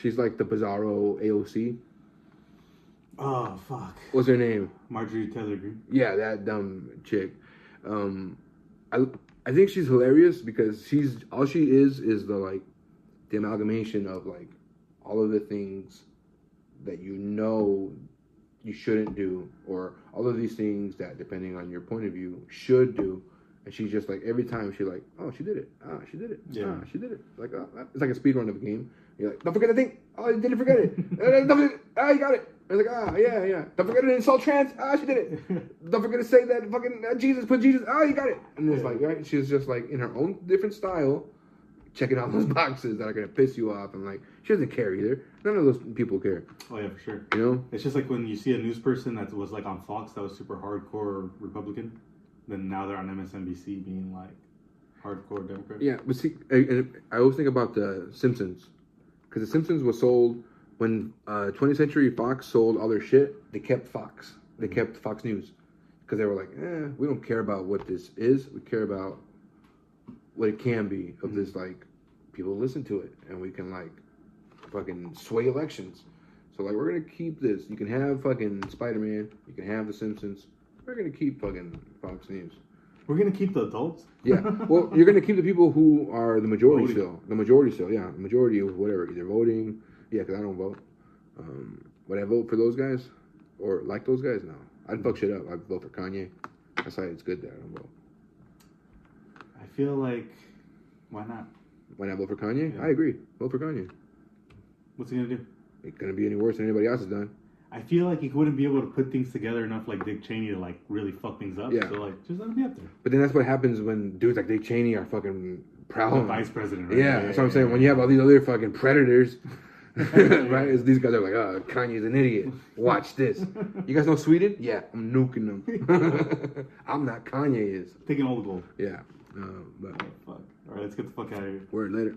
She's like the Bizarro AOC. Oh fuck, What's her name? Marjorie Taylor Greene. Yeah, that dumb chick. Um, I I think she's hilarious because she's all she is is the like the amalgamation of like all of the things that you know you shouldn't do or all of these things that depending on your point of view should do. And she's just like every time she like oh she did it. Ah she did it. Yeah. ah she did it. Like oh, it's like a speed run of a game. You're like don't forget the thing. Oh you didn't forget it. Ah you got it I was like ah yeah yeah. Don't forget to insult trans ah she did it. Don't forget to say that fucking uh, Jesus put Jesus ah you got it. And it's like right she's just like in her own different style checking all those boxes that are gonna piss you off and like she doesn't care either. None of those people care. Oh yeah, for sure. you know? It's just like when you see a news person that was like on Fox that was super hardcore Republican, then now they're on MSNBC being like hardcore Democrat. Yeah, but see, I, I always think about the Simpsons because the Simpsons was sold when uh, 20th Century Fox sold all their shit. They kept Fox. They kept Fox News because they were like, eh, we don't care about what this is. We care about what it can be of this like people listen to it and we can like fucking sway elections. So like we're gonna keep this. You can have fucking Spider Man. You can have the Simpsons. We're gonna keep fucking Fox News. We're gonna keep the adults. Yeah. Well, you're going to keep the people who are the majority Voting. still. The majority still, yeah. The majority of whatever. Either voting, yeah, because I don't vote. Um, would I vote for those guys? Or like those guys? No. I'd fuck shit up. I'd vote for Kanye. That's why it's good that I don't vote. I feel like why not? Why not vote for Kanye? Yeah. I agree. Vote for Kanye. What's he gonna do? It's going to be any worse than anybody else has done. I feel like he wouldn't be able to put things together enough like Dick Cheney to like really fuck things up. Yeah. So like just let him be up there. But then that's what happens when dudes like Dick Cheney are fucking proud. Vice president, right? Yeah, that's what I'm saying. When you have all these other fucking predators, right? It's, these guys are like, oh, Kanye's an idiot. Watch this. You guys know Sweden? Yeah, I'm nuking them. I'm not Kanye is. Taking all the gold. Yeah. Uh, but Fuck. All right, let's get the fuck out of here. word later.